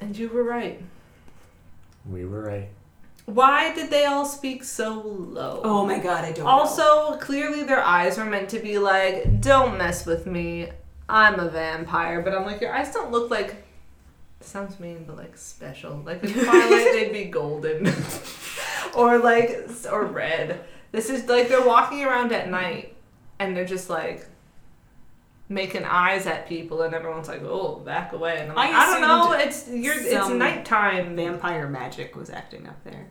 and you were right. We were right. Why did they all speak so low? Oh my god, I don't know. Also, clearly their eyes were meant to be like, "Don't mess with me. I'm a vampire." But I'm like, your eyes don't look like. Sounds mean, but like special. Like in [LAUGHS] Twilight, they'd be golden, [LAUGHS] or like or red. This is like they're walking around at night, and they're just like making eyes at people, and everyone's like, "Oh, back away." And I'm like, I I, don't know. It's you're. It's nighttime. vampire magic was acting up there.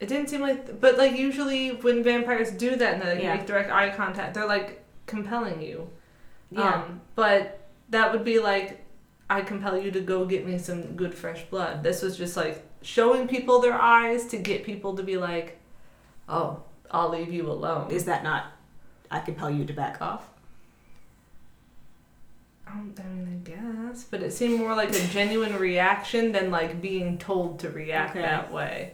It didn't seem like, but like usually when vampires do that and they like, Yeah. make direct eye contact, they're like compelling you. Yeah. Um, but that would be like, I compel you to go get me some good fresh blood. This was just like showing people their eyes to get people to be like, oh, I'll leave you alone. Is that not? I compel you to back off. Um, I mean, I guess, but it seemed more like a genuine reaction than like being told to react Okay. that way.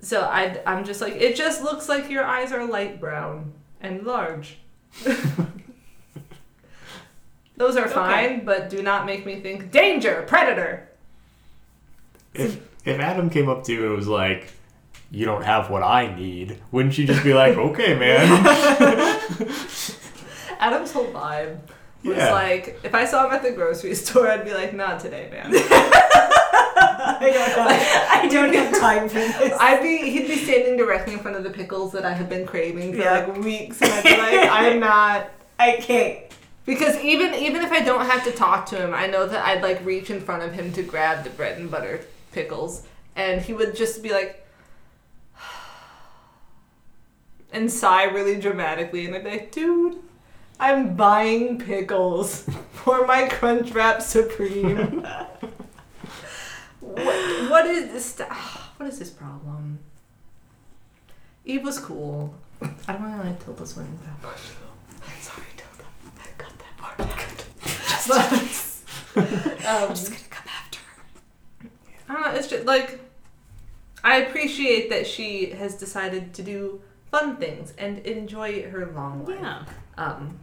So I, I'm just like, it just looks like your eyes are light brown and large. [LAUGHS] Those are Okay. fine, but do not make me think danger, predator. If if Adam came up to you and was like, "You don't have what I need," wouldn't you just be like, [LAUGHS] "Okay, man"? [LAUGHS] Adam's whole vibe was Yeah. like, if I saw him at the grocery store, I'd be like, not today, man. I don't have, I don't have time for this. I'd be, he'd be standing directly in front of the pickles that I have been craving for Yeah. like weeks, and I'd be like, [LAUGHS] I'm not. I can't. Because even even if I don't have to talk to him, I know that I'd like reach in front of him to grab the bread and butter pickles, and he would just be like, [SIGHS] and sigh really dramatically, and I'd be like, dude, I'm buying pickles for my Crunchwrap Supreme. [LAUGHS] what what is this? What is this problem? Eve was cool. I don't really like Tilda Swinton that much. though. Sorry, Tilda. I got that part out. But, [LAUGHS] [LAUGHS] um, just gonna come after her. I don't know. It's just like I appreciate that she has decided to do fun things and enjoy her long life. Yeah. Um,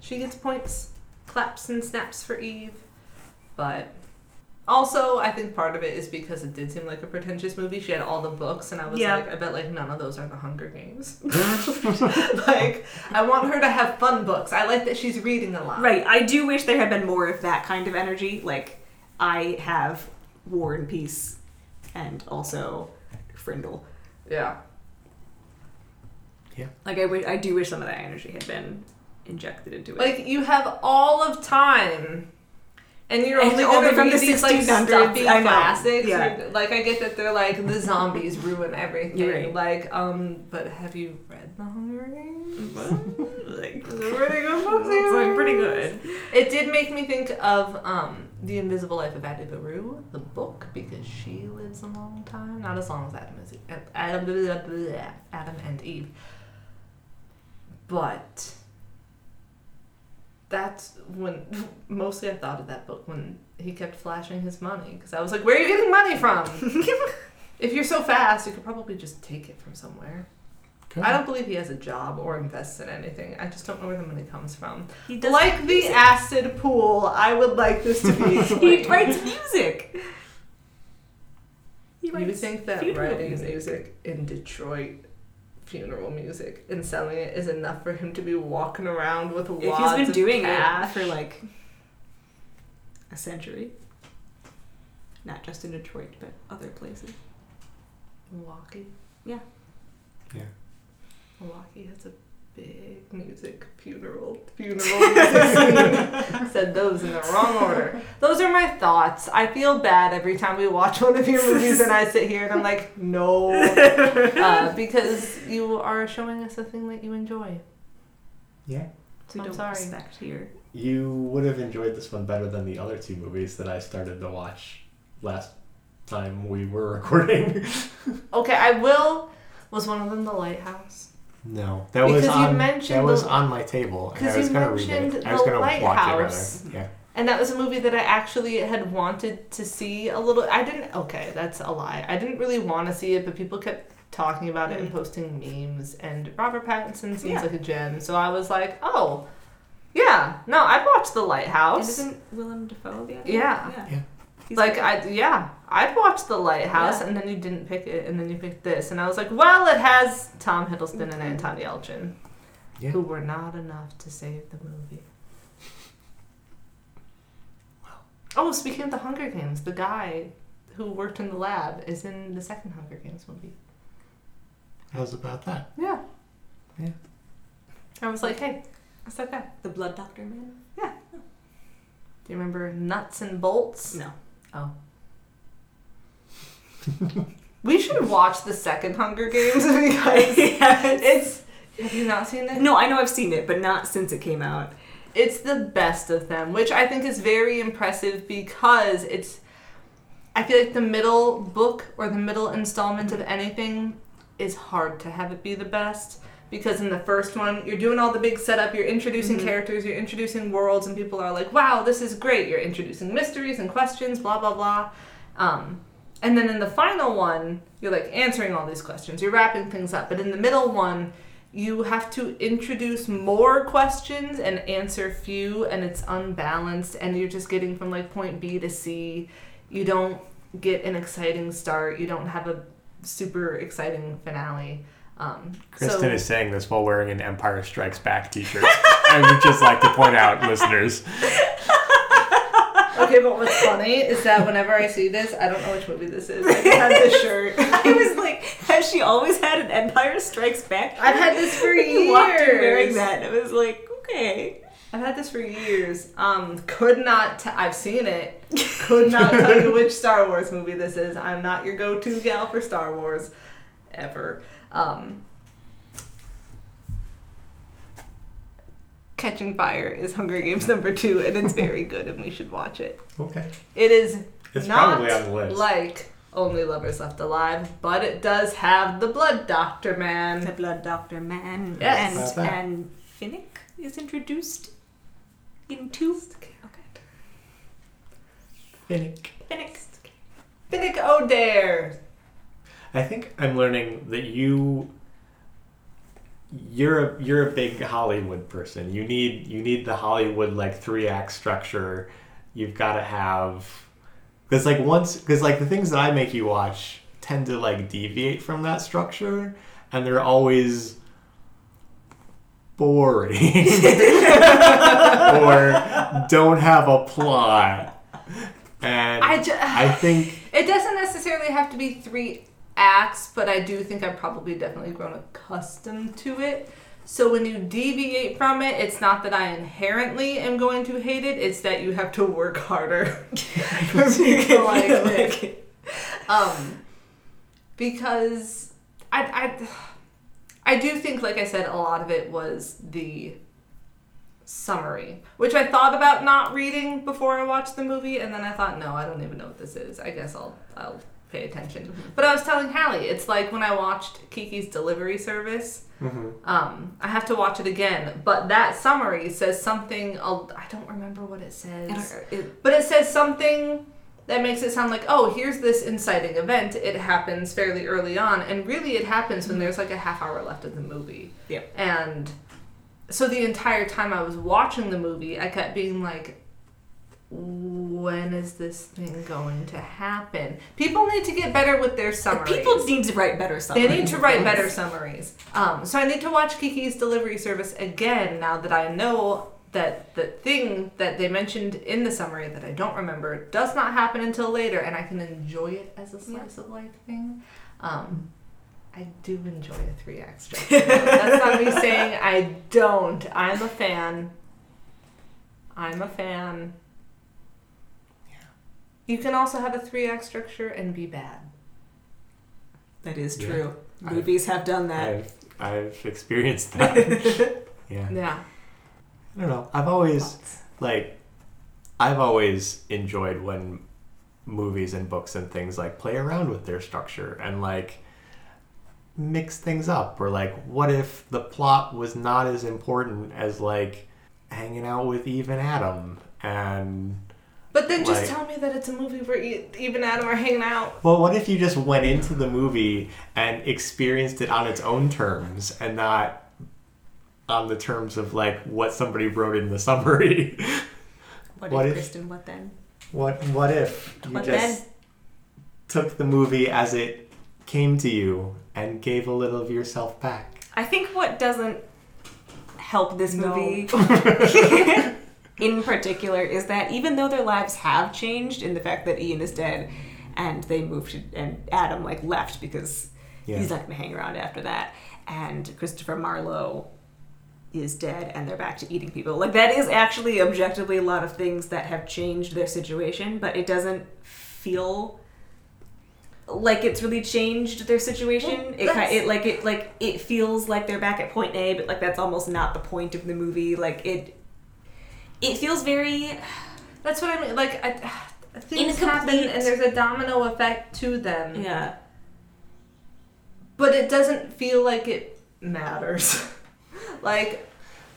she gets points, claps and snaps for Eve, but also I think part of it is because it did seem like a pretentious movie. She had all the books, and I was Yeah. like, I bet like none of those are the Hunger Games. [LAUGHS] like I want her to have fun books. I like that she's reading a lot. Right. I do wish there had been more of that kind of energy. Like, I have War and Peace and also Frindle. Yeah. Yeah. Like I, w- I do wish some of that energy had been injected into it. Like you have all of time. And you're only only from the these like 1600s. stuffy I know. classics. Yeah. Like I get that they're like the zombies ruin everything. Right. Like um, but have you read The Hunger Games? [LAUGHS] like, [LAUGHS] pretty good book it's like pretty good. It did make me think of um, The Invisible Life of Addie LaRue, the book, because she lives a long time. Not as long as Adam is Adam, Adam and Eve. But that's when [LAUGHS] mostly I thought of that book when he kept flashing his money because I was like, "Where are you getting money from? [LAUGHS] if you're so fast, you could probably just take it from somewhere." I don't believe he has a job or invests in anything. I just don't know where the money comes from. He does Like the music. acid pool, I would like this to be [LAUGHS] He writes music. He you would think that writing music. music. in Detroit, funeral music, and selling it is enough for him to be walking around with If wads he's been of doing cash. it for like a century, not just in Detroit but other places. Milwaukee. Yeah. Yeah. Milwaukee has a big music funeral funeral. [LAUGHS] Said those in the wrong order. Those are my thoughts. I feel bad every time we watch one of your movies and I sit here and I'm like, no, [LAUGHS] uh, because you are showing us a thing that you enjoy. Yeah. So I'm don't sorry. respect here. You would have enjoyed this one better than the other two movies that I started to watch last time we were [LAUGHS] recording. Okay, I will. Was one of them the lighthouse? No, that was Because you on mentioned that was the- on my table, and 'Cause I was you gonna read mentioned it. I was The gonna watch it Lighthouse. rather. Yeah. And that was a movie that I actually had wanted to see a little. I didn't. Okay, that's a lie. I didn't really want to see it, but people kept talking about it and Mm. posting memes. And Robert Pattinson seems Yeah. like a gem, so I was like, oh, yeah. No, I'd watch The And Lighthouse. isn't Willem Dafoe the other Yeah. one? Yeah. He's Like good. I, yeah, I'd watch The Lighthouse, Yeah. and then you didn't pick it, and then you picked this, and I was like, well, it has Tom Hiddleston and mm-hmm. Anton Yelchin, Yeah. who were not enough to save the movie. Oh, speaking of the Hunger Games, the guy who worked in the lab is in the second Hunger Games movie. How's about that? Yeah. Yeah. I was like, hey, that's that guy. the Blood Doctor man. Yeah. Do you remember Nuts and Bolts? No. Oh. we should watch the second Hunger Games [LAUGHS] because it's. Have you not seen it? No, I know I've seen it, but not since it came out. It's the best of them, which I think is very impressive because it's. I feel like the middle book or the middle installment of anything is hard to have it be the best because in the first one you're doing all the big setup, you're introducing Mhm. characters, you're introducing worlds, and people are like, "Wow, this is great!" You're introducing mysteries and questions, blah blah blah. Um, and then in the final one, you're like answering all these questions, you're wrapping things up. But in the middle one, you have to introduce more questions and answer few, and it's unbalanced, and you're just getting from like point B to C. You don't get an exciting start. You don't have a super exciting finale. Um, Kristen so, is saying this while wearing an Empire Strikes Back T-shirt. [LAUGHS] I would just like to point out, listeners. okay, but what's funny is that whenever I see this, I don't know which movie this is. I have this shirt. [LAUGHS] I was like, has she always had an Empire Strikes Back? I've had this for years. [LAUGHS] You walked in wearing that, and I was like, okay. I've had this for years. Um, could not. T- I've seen it. Could not tell you which Star Wars movie this is. I'm not your go-to gal for Star Wars, ever. Um, Catching Fire is Hunger Games number two, and it's very [LAUGHS] good, and we should watch it. Okay. It is It's not probably on the list. like Only Lovers Left Alive, but it does have the Blood Doctor Man. The. Blood Doctor Man Yes. About and and Finnick is introduced in two. Okay. Finnick. Finnick. Finnick Odair. I think I'm learning that you you're a you're a big Hollywood person. You need you need the Hollywood like three act structure. You've got to have because like once because like the things that I make you watch tend to like deviate from that structure, and they're always boring [LAUGHS] or don't have a plot. And I, ju- I think [SIGHS] It doesn't necessarily have to be three acts, but I do think I've probably definitely grown accustomed to it. So when you deviate from it, it's not that I inherently am going to hate it, it's that you have to work harder for me to like it. Um, because I, I, I do think, like I said, a lot of it was the summary, which I thought about not reading before I watched the movie, and then I thought, no, I don't even know what this is. I guess I'll I'll pay attention. But I was telling Hallie, it's like when I watched Kiki's Delivery Service. Mm-hmm. Um, I have to watch it again, but that summary says something. I'll, I don't remember what it says, It- but it says something that makes it sound like, oh, here's this inciting event. It happens fairly early on, and really, it happens when there's like a half hour left of the movie. Yep. And so the entire time I was watching the movie, I kept being like, when is this thing going to happen? People need to get better with their summaries. People need to write better summaries. They need to write better summaries. Um, so I need to watch Kiki's Delivery Service again now that I know that the thing that they mentioned in the summary that I don't remember does not happen until later, and I can enjoy it as a slice of life thing. Um, I do enjoy a three act [LAUGHS] structure. That's not me saying I don't. I'm a fan. I'm a fan. You can also have a three act structure and be bad. That is Yeah. true. I've- Movies have done that. I've, I've experienced that. [LAUGHS] yeah. Yeah. I don't know. I've always like I've always enjoyed when movies and books and things like play around with their structure and like mix things up or like what if the plot was not as important as like hanging out with Eve and Adam and But then just Like- tell me that it's a movie where e- Eve and Adam are hanging out. well what if you just went into the movie and experienced it on its own terms and not on the terms of like what somebody wrote in the summary What, What if, if- Kristen? What then? what what if you What just then? took the movie as it came to you and gave a little of yourself back. I think what doesn't help this No. movie [LAUGHS] [LAUGHS] in particular is that even though their lives have changed in the fact that Ian is dead and they moved to, and Adam like left because Yeah. he's not gonna hang around after that and Christopher Marlowe is dead and they're back to eating people. Like that is actually objectively a lot of things that have changed their situation, but it doesn't feel like it's really changed their situation. Well, it, ki- it like it like it feels like they're back at point A, but like that's almost not the point of the movie. Like it it feels very That's what I mean. Like, I, things happen and there's a domino effect to them. yeah. But it doesn't feel like it matters. [LAUGHS] like,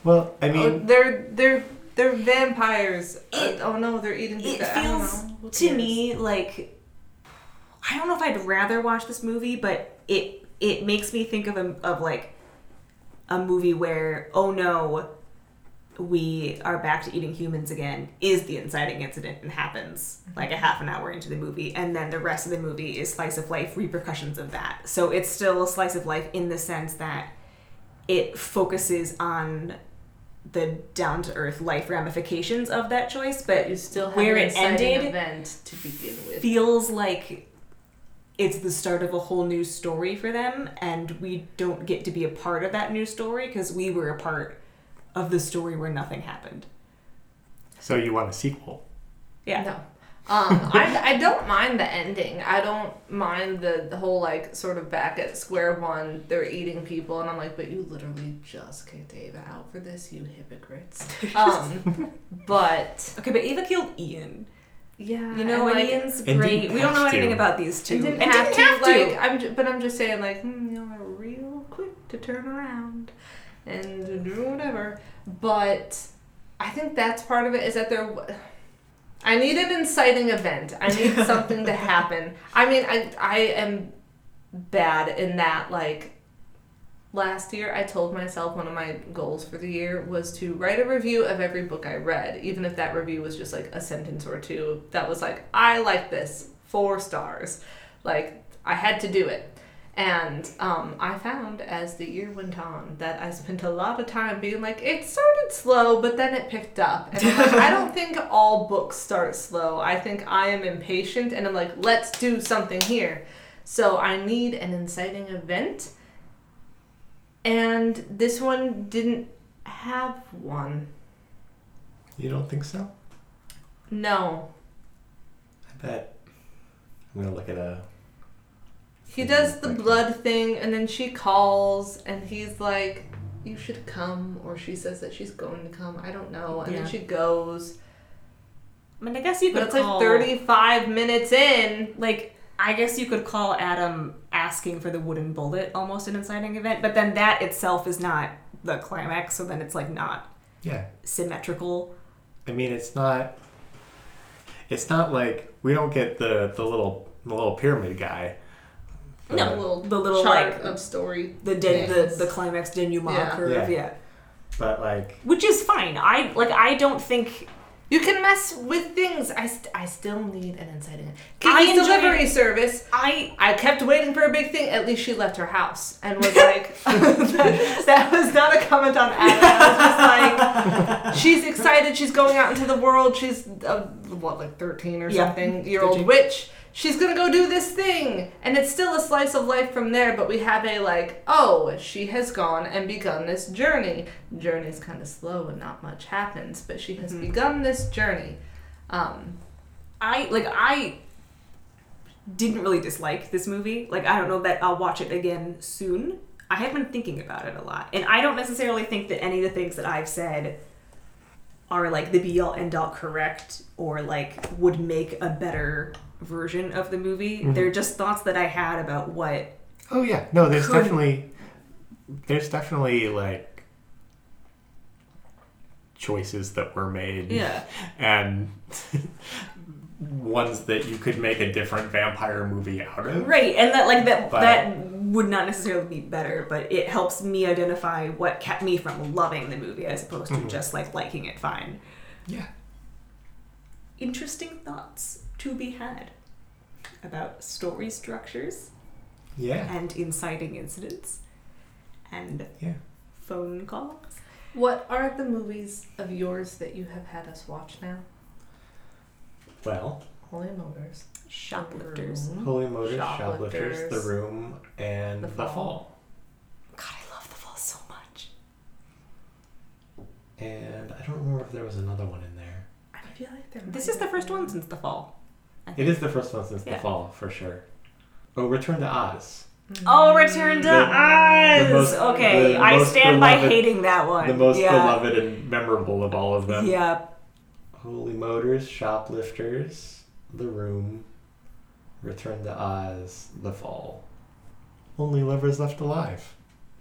Well, I oh, mean, they're they're they're vampires. It- Uh, oh no, they're eating It people. Feels to cares? me like I don't know if I'd rather watch this movie, but it it makes me think of a, of like a movie where oh no, we are back to eating humans again is the inciting incident and happens mm-hmm. like a half an hour into the movie and then the rest of the movie is slice of life repercussions of that. So it's still a slice of life in the sense that it focuses on the down to earth life ramifications of that choice, but You still have where it ended event to begin with. feels like it's the start of a whole new story for them and we don't get to be a part of that new story because we were a part of the story where nothing happened so you want a sequel? yeah No. Um, I, I don't mind the ending. I don't mind the, the whole like sort of back at square one. They're eating people, and I'm like, but you literally just kicked Ava out for this, you hypocrites. [LAUGHS] Um, but okay but ava killed ian yeah, you know and, and like, ian's And great didn't we don't know have to. anything about these two and didn't And have didn't to. have like I'm, ju- but I'm just saying, like, hmm, you know, real quick to turn around and do whatever. But I think that's part of it is that they're. I need an inciting event. I need [LAUGHS] something to happen. I mean, I I am bad in that. Like last year, I told myself one of my goals for the year was to write a review of every book I read, even if that review was just like a sentence or two. That was like, I like this, four stars. Like I had to do it. And um, I found as the year went on that I spent a lot of time being like, it started slow, but then it picked up. And like, I don't [LAUGHS] think all books start slow. I think I am impatient and I'm like, let's do something here. So I need an inciting event. And this one didn't have one. You don't think so? No. I bet. I'm gonna look at a. He does the blood thing, and then she calls, and he's like, You should come. Or she says that she's going to come. I don't know. And Yeah. then she goes. I mean, I guess you could But could it's like 35 minutes in. Like, I guess you could call Adam asking for the wooden bullet almost an inciting event, but then that itself is not the climax, so then it's like not Yeah. symmetrical. I mean, it's not. It's not like we don't get the the little the little pyramid guy. The The- little, the little, chart like, of story. The den- things. the the climax denouement Yeah. curve, Yeah. yeah. But like, Which is fine. I like. I don't think You can mess with things. I, st- I still need an inciting. I Kiki's enjoy- delivery service. I. I kept waiting for a big thing. At least she left her house and was like, that, [LAUGHS] that was not a comment on Adam. I was just like, [LAUGHS] she's excited. She's going out into the world. She's uh, what, like thirteen or Yeah, something year old 13. witch. She's gonna go do this thing, and it's still a slice of life from there. But we have a like, oh, she has gone and begun this journey. Journey's kind of slow and not much happens, but she has Mhm. begun this journey. Um, I like. I didn't really dislike this movie. Like, I don't know that I'll watch it again soon. I have been thinking about it a lot, and I don't necessarily think that any of the things that I've said are like the be all end all correct or like would make a better version of the movie. Mhm. They're just thoughts that I had about what oh yeah, no, there's Could- definitely, there's definitely like choices that were made. yeah and [LAUGHS] ones that you could make a different vampire movie out of. right and that like that But- that would not necessarily be better but it helps me identify what kept me from loving the movie as opposed to Mhm. just like liking it fine Yeah. interesting thoughts to be had about story structures Yeah. and inciting incidents and Yeah. phone calls what are the movies of yours that you have had us watch now? Well, Holy Motors. shoplifters Holy Motors, Shoplifters, Shoplifters, The Room, and The The, Fall. Fall. god i love the fall so much And I don't remember if there was another one in there. I feel like there this might is the first one since the fall I It think. the first one since Yeah. The Fall, for sure. Oh, Return to Oz. Mm. Oh, Return to The- Oz. the most- okay, the I stand by hating that one. The most yeah. beloved and memorable of all of them. Yep. Holy Motors, Shoplifters, The Room, Return to Oz, The Fall. Only Lovers Left Alive.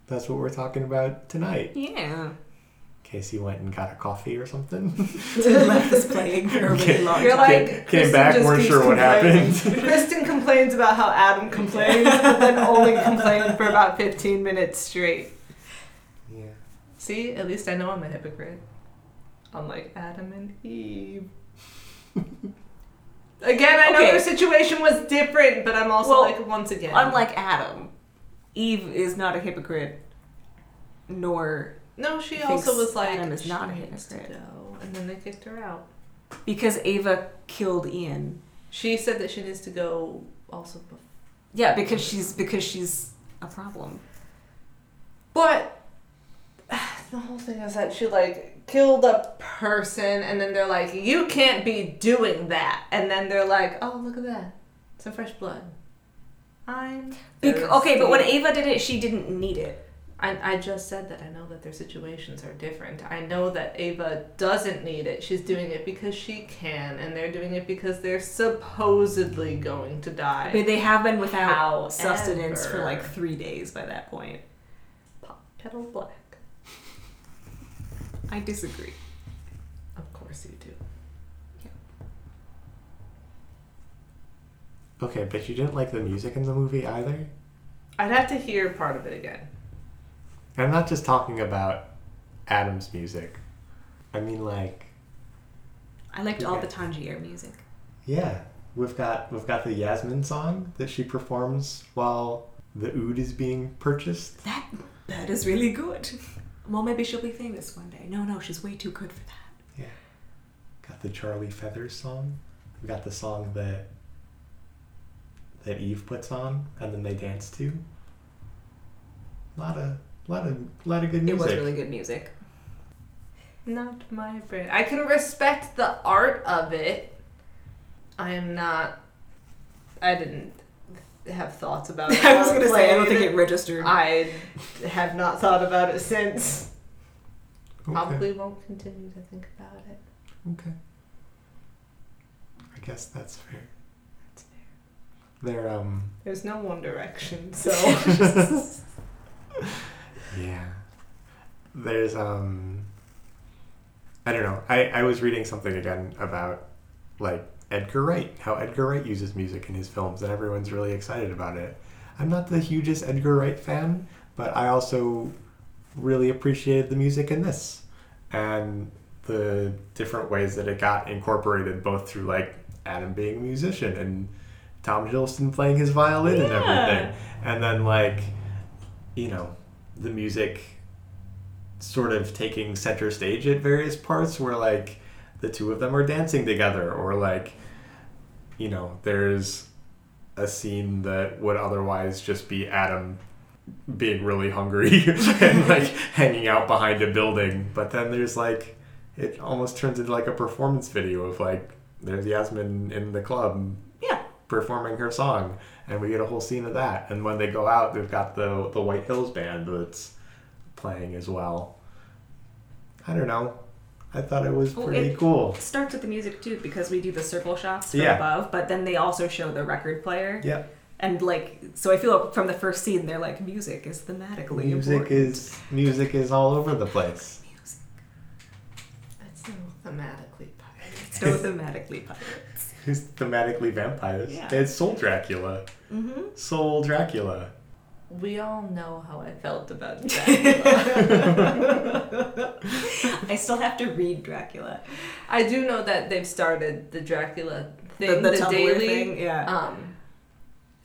That's what we're talking about tonight. Yeah. Casey went and got a coffee or something. [LAUGHS] Left this playing for a really Okay. long You're time. like- came, came Kristen back, just weren't sure what happened. [LAUGHS] Kristen complains about how Adam complains, but then only complained for about 15 minutes straight. yeah. See, at least I know I'm a hypocrite. Unlike Adam and Eve. [LAUGHS] Again, I know Okay. their situation was different, but I'm also Well, like, once again. Unlike Adam, Eve is not a hypocrite, nor no, she also was like, Adam is not a "She needs to hypocrite." go," and then they kicked her out. because Ava killed Ian. She said that she needs to go also. bef- Yeah, because she's because she's a problem. But [SIGHS] the whole thing is that she like killed a person, and then they're like, "You can't be doing that," and then they're like, "Oh, look at that, some fresh blood." I'm Bec- okay, but when. Ava did it, she didn't need it. I, I just said that I know that their situations are different. I know that Ava doesn't need it. She's doing it because she can, and they're doing it because they're supposedly going to die. But they have been without However- sustenance for like three days by that point. Pop pedal black. I disagree. Of course you do. Okay, but you didn't like the music in the movie either? I'd have to hear part of it again. I'm not just talking about Adam's music. I mean, like, I liked all Okay. the Tangier music. yeah, we've got we've got the Yasmin song that she performs while the oud is being purchased. That that is really good. Well, maybe she'll be famous one day. No, no, she's way too good for that. Yeah, got the Charlie Feathers song. We got the song that that Eve puts on and then they dance to. A lot of, lot of, lot of good music. It music. was really good music. Not my brain. I can respect the art of it. I am not. I didn't have thoughts about [LAUGHS] it. I was gonna say I don't think it registered. I have not thought about it since. Okay. Probably won't continue to think about it. Okay. I guess that's fair. That's fair. They're um There's no One Direction, so [LAUGHS] [LAUGHS] yeah. There's um I don't know. I, I was reading something again about like Edgar Wright, how Edgar Wright uses music in his films and everyone's really excited about it. I'm not the hugest Edgar Wright fan, but I also really appreciated the music in this and the different ways that it got incorporated both through like Adam being a musician and Tom Hiddleston playing his violin and everything. And then like you know, the music sort of taking center stage at various parts where like the two of them are dancing together or like you know, there's a scene that would otherwise just be Adam being really hungry [LAUGHS] and [LAUGHS] like hanging out behind a building, but then there's like it almost turns into like a performance video of like there's Yasmin in the club Yeah. performing her song and we get a whole scene of that and when they go out they've got the the White Hills band that's playing as well. I don't know. I thought it was pretty it- cool. Starts with the music too because we do the circle shots from Yeah. above, but then they also show the record player. Yeah. And like, so I feel like from the first scene, they're like, music is thematically Music important. is music is all over the place. music. it's so thematically pirates. So thematically pirates. Who's thematically vampires? Yeah. It's Soul Dracula. Mm-hmm. Soul Dracula. We all know how I felt about [LAUGHS] Dracula. I still have to read Dracula. I do know that they've started the Dracula thing, the, the, Tumblr daily. thing, yeah. Um,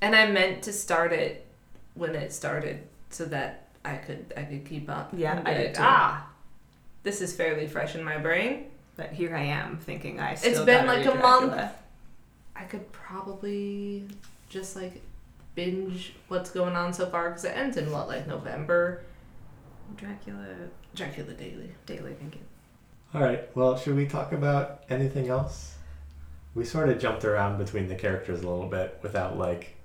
and I meant to start it when it started so that I could I could keep up. Yeah, I did too. Ah, this is fairly fresh in my brain. but here I am thinking I still been gotta like read a month. Dracula. I could probably just like binge what's going on so far because it ends in what like November. Dracula Dracula Daily. Daily, thank you. All right. Well, should we talk about anything else? We sort of jumped around between the characters a little bit without like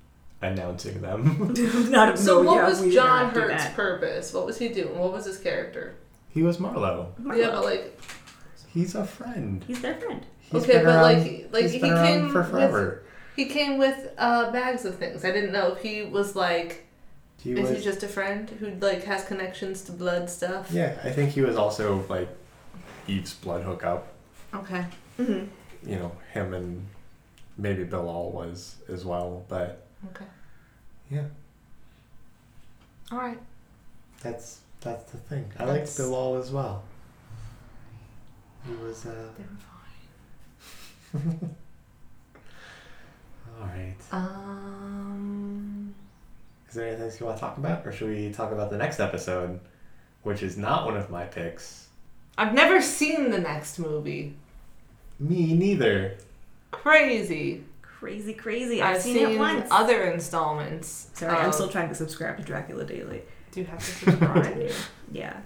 announcing them. [LAUGHS] [LAUGHS] Not So no, what yeah, was John Hurt's purpose? What was he doing? What was his character? he was Marlowe. Yeah, but like He's a friend. He's their friend. He's okay, been but around, like like he's he been around came for With, he came with uh, bags of things. I didn't know if he was like He is was. he just a friend who like has connections to blood stuff? yeah, I think he was also like Eve's blood hookup. Okay. Mm-hmm. You know, him and maybe Bilal was as well. But Okay. yeah, All right. that's that's the thing. I That's- liked Bilal as well. He was. Uh, They were [LAUGHS] all right. Um. Is there anything else you want to talk about, or should we talk about the next episode, which is not one of my picks? I've never seen the next movie. Me neither. Crazy. Crazy, crazy. I've, I've seen, seen it once. other installments. Sorry, I'm still trying to subscribe to Dracula Daily. Do you have to subscribe? [LAUGHS] Yeah.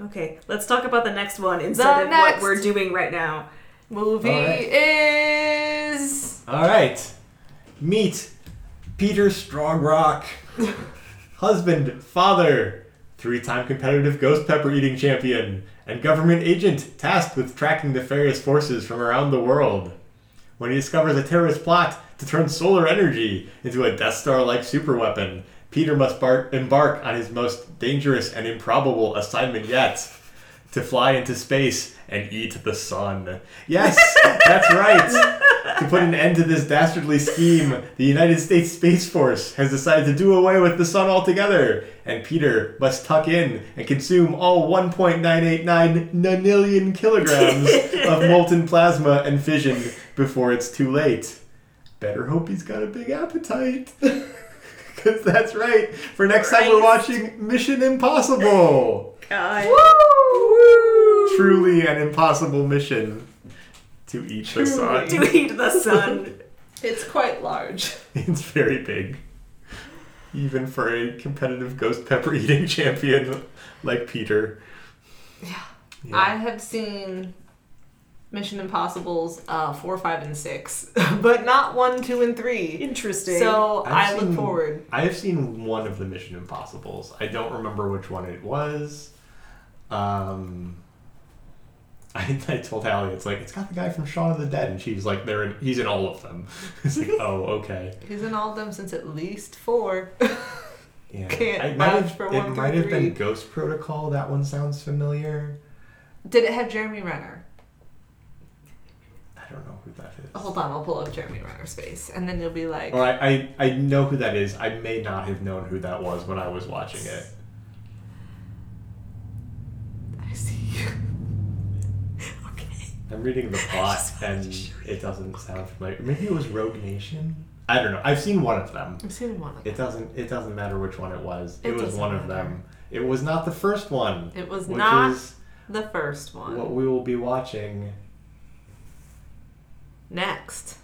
Okay, let's talk about the next one instead of next- what we're doing right now. Movie All right. is All right. Meet Peter Strongrock, [LAUGHS] husband, father, three-time competitive ghost pepper eating champion, and government agent tasked with tracking nefarious forces from around the world. When he discovers a terrorist plot to turn solar energy into a Death Star-like superweapon, Peter must bar- embark on his most dangerous and improbable assignment yet. To fly into space and eat the sun. Yes, that's right. To put an end to this dastardly scheme, the United States Space Force has decided to do away with the sun altogether, and Peter must tuck in and consume all 1.989 nonillion kilograms of molten plasma and fission before it's too late. Better hope he's got a big appetite. [LAUGHS] Because that's right. For next time, we're watching Mission Impossible. God. Truly an impossible mission to eat the sun. To eat the sun. [LAUGHS] It's quite large. [LAUGHS] It's very big. Even for a competitive ghost pepper eating [LAUGHS] champion like Peter. Yeah. Yeah. I have seen Mission Impossible's uh, four, five, and six, but not one, two, and three. Interesting. So I've I look seen- forward. I have seen one of the Mission Impossibles. I don't remember which one it was. Um, I, I told Hallie, it's like it's got the guy from Shaun of the Dead, and she's like, "They're in, he's in all of them." [LAUGHS] it's like, oh, okay, He's in all of them since at least four. [LAUGHS] yeah. Can't I might have, for it one through might have three. been Ghost Protocol. That one sounds familiar. Did it have Jeremy Renner? I don't know who that is. Hold on, I'll pull up Jeremy Renner's face, and then you'll be like, Or I, I, I know who that is. I may not have known who that was when I was watching it. I see. [LAUGHS] okay. I'm reading the [LAUGHS] plot and it doesn't sound familiar. Maybe it was Rogue Nation. I don't know. I've seen one of them. I've seen one of them. It doesn't. It doesn't matter which one it was. It, It was one of matter. them. It was not the first one, It was which not is the first one. what we will be watching Next.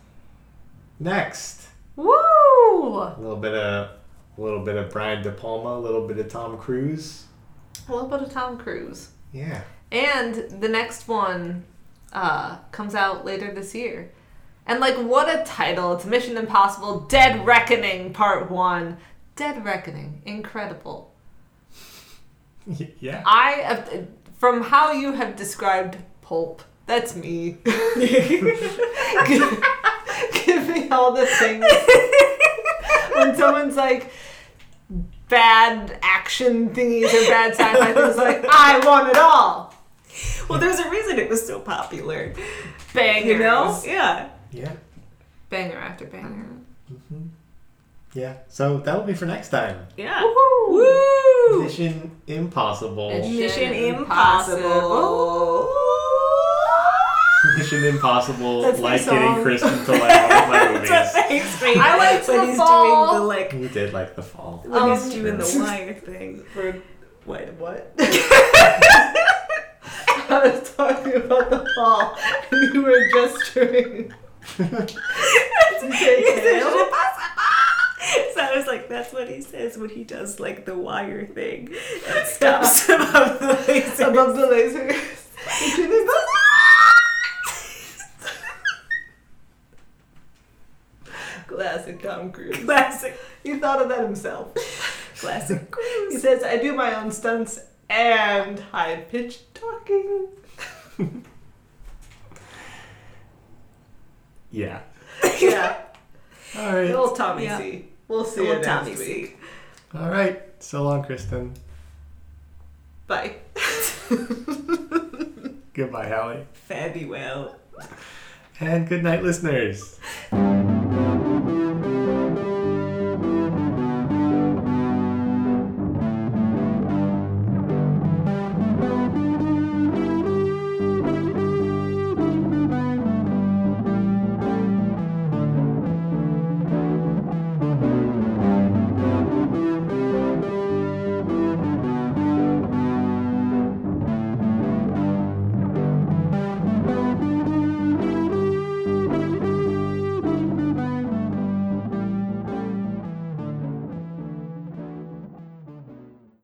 next. Woo! A little bit of, a little bit of Brian De Palma, a little bit of Tom Cruise. A little bit of Tom Cruise. Yeah. And the next one uh, comes out later this year. And like, what a title! It's Mission Impossible: Dead Reckoning Part One. Dead Reckoning, incredible. [LAUGHS] yeah. I have, from how you have described Pulp, that's me. give, [LAUGHS] give me all the things. when someone's like bad action thingies or bad sci-fi things, like I want it all. Well, there's a reason it was so popular. Bangers. You know? Yeah. Yeah. Banger after banger. hmm Yeah. So that will be for next time. Yeah. Woohoo! Woo! Mission Impossible. Mission Mission Impossible. Impossible. Mission Impossible, That's my like getting song. Kristen to [LAUGHS] like all my That's what movies. makes. I like when the he's fall. doing the like You did like the fall. when Um, he's doing the [LAUGHS] wire thing for what what? [LAUGHS] I was talking about the fall, and you were gesturing. So I was like, that's what he says when he does like the wire thing and [LAUGHS] stops above the laser. above the lasers. [LAUGHS] [LAUGHS] Classic Tom Cruise. Classic, He thought of that himself. classic He says, I do my own stunts and high pitched talking. [LAUGHS] Yeah. [LAUGHS] Yeah. All right. Little Tommy Yeah. C. We'll see Little you Tommy next C. week. All right. So long, Kristen. Bye. [LAUGHS] Goodbye, Hallie. Fabby well. And good night, listeners.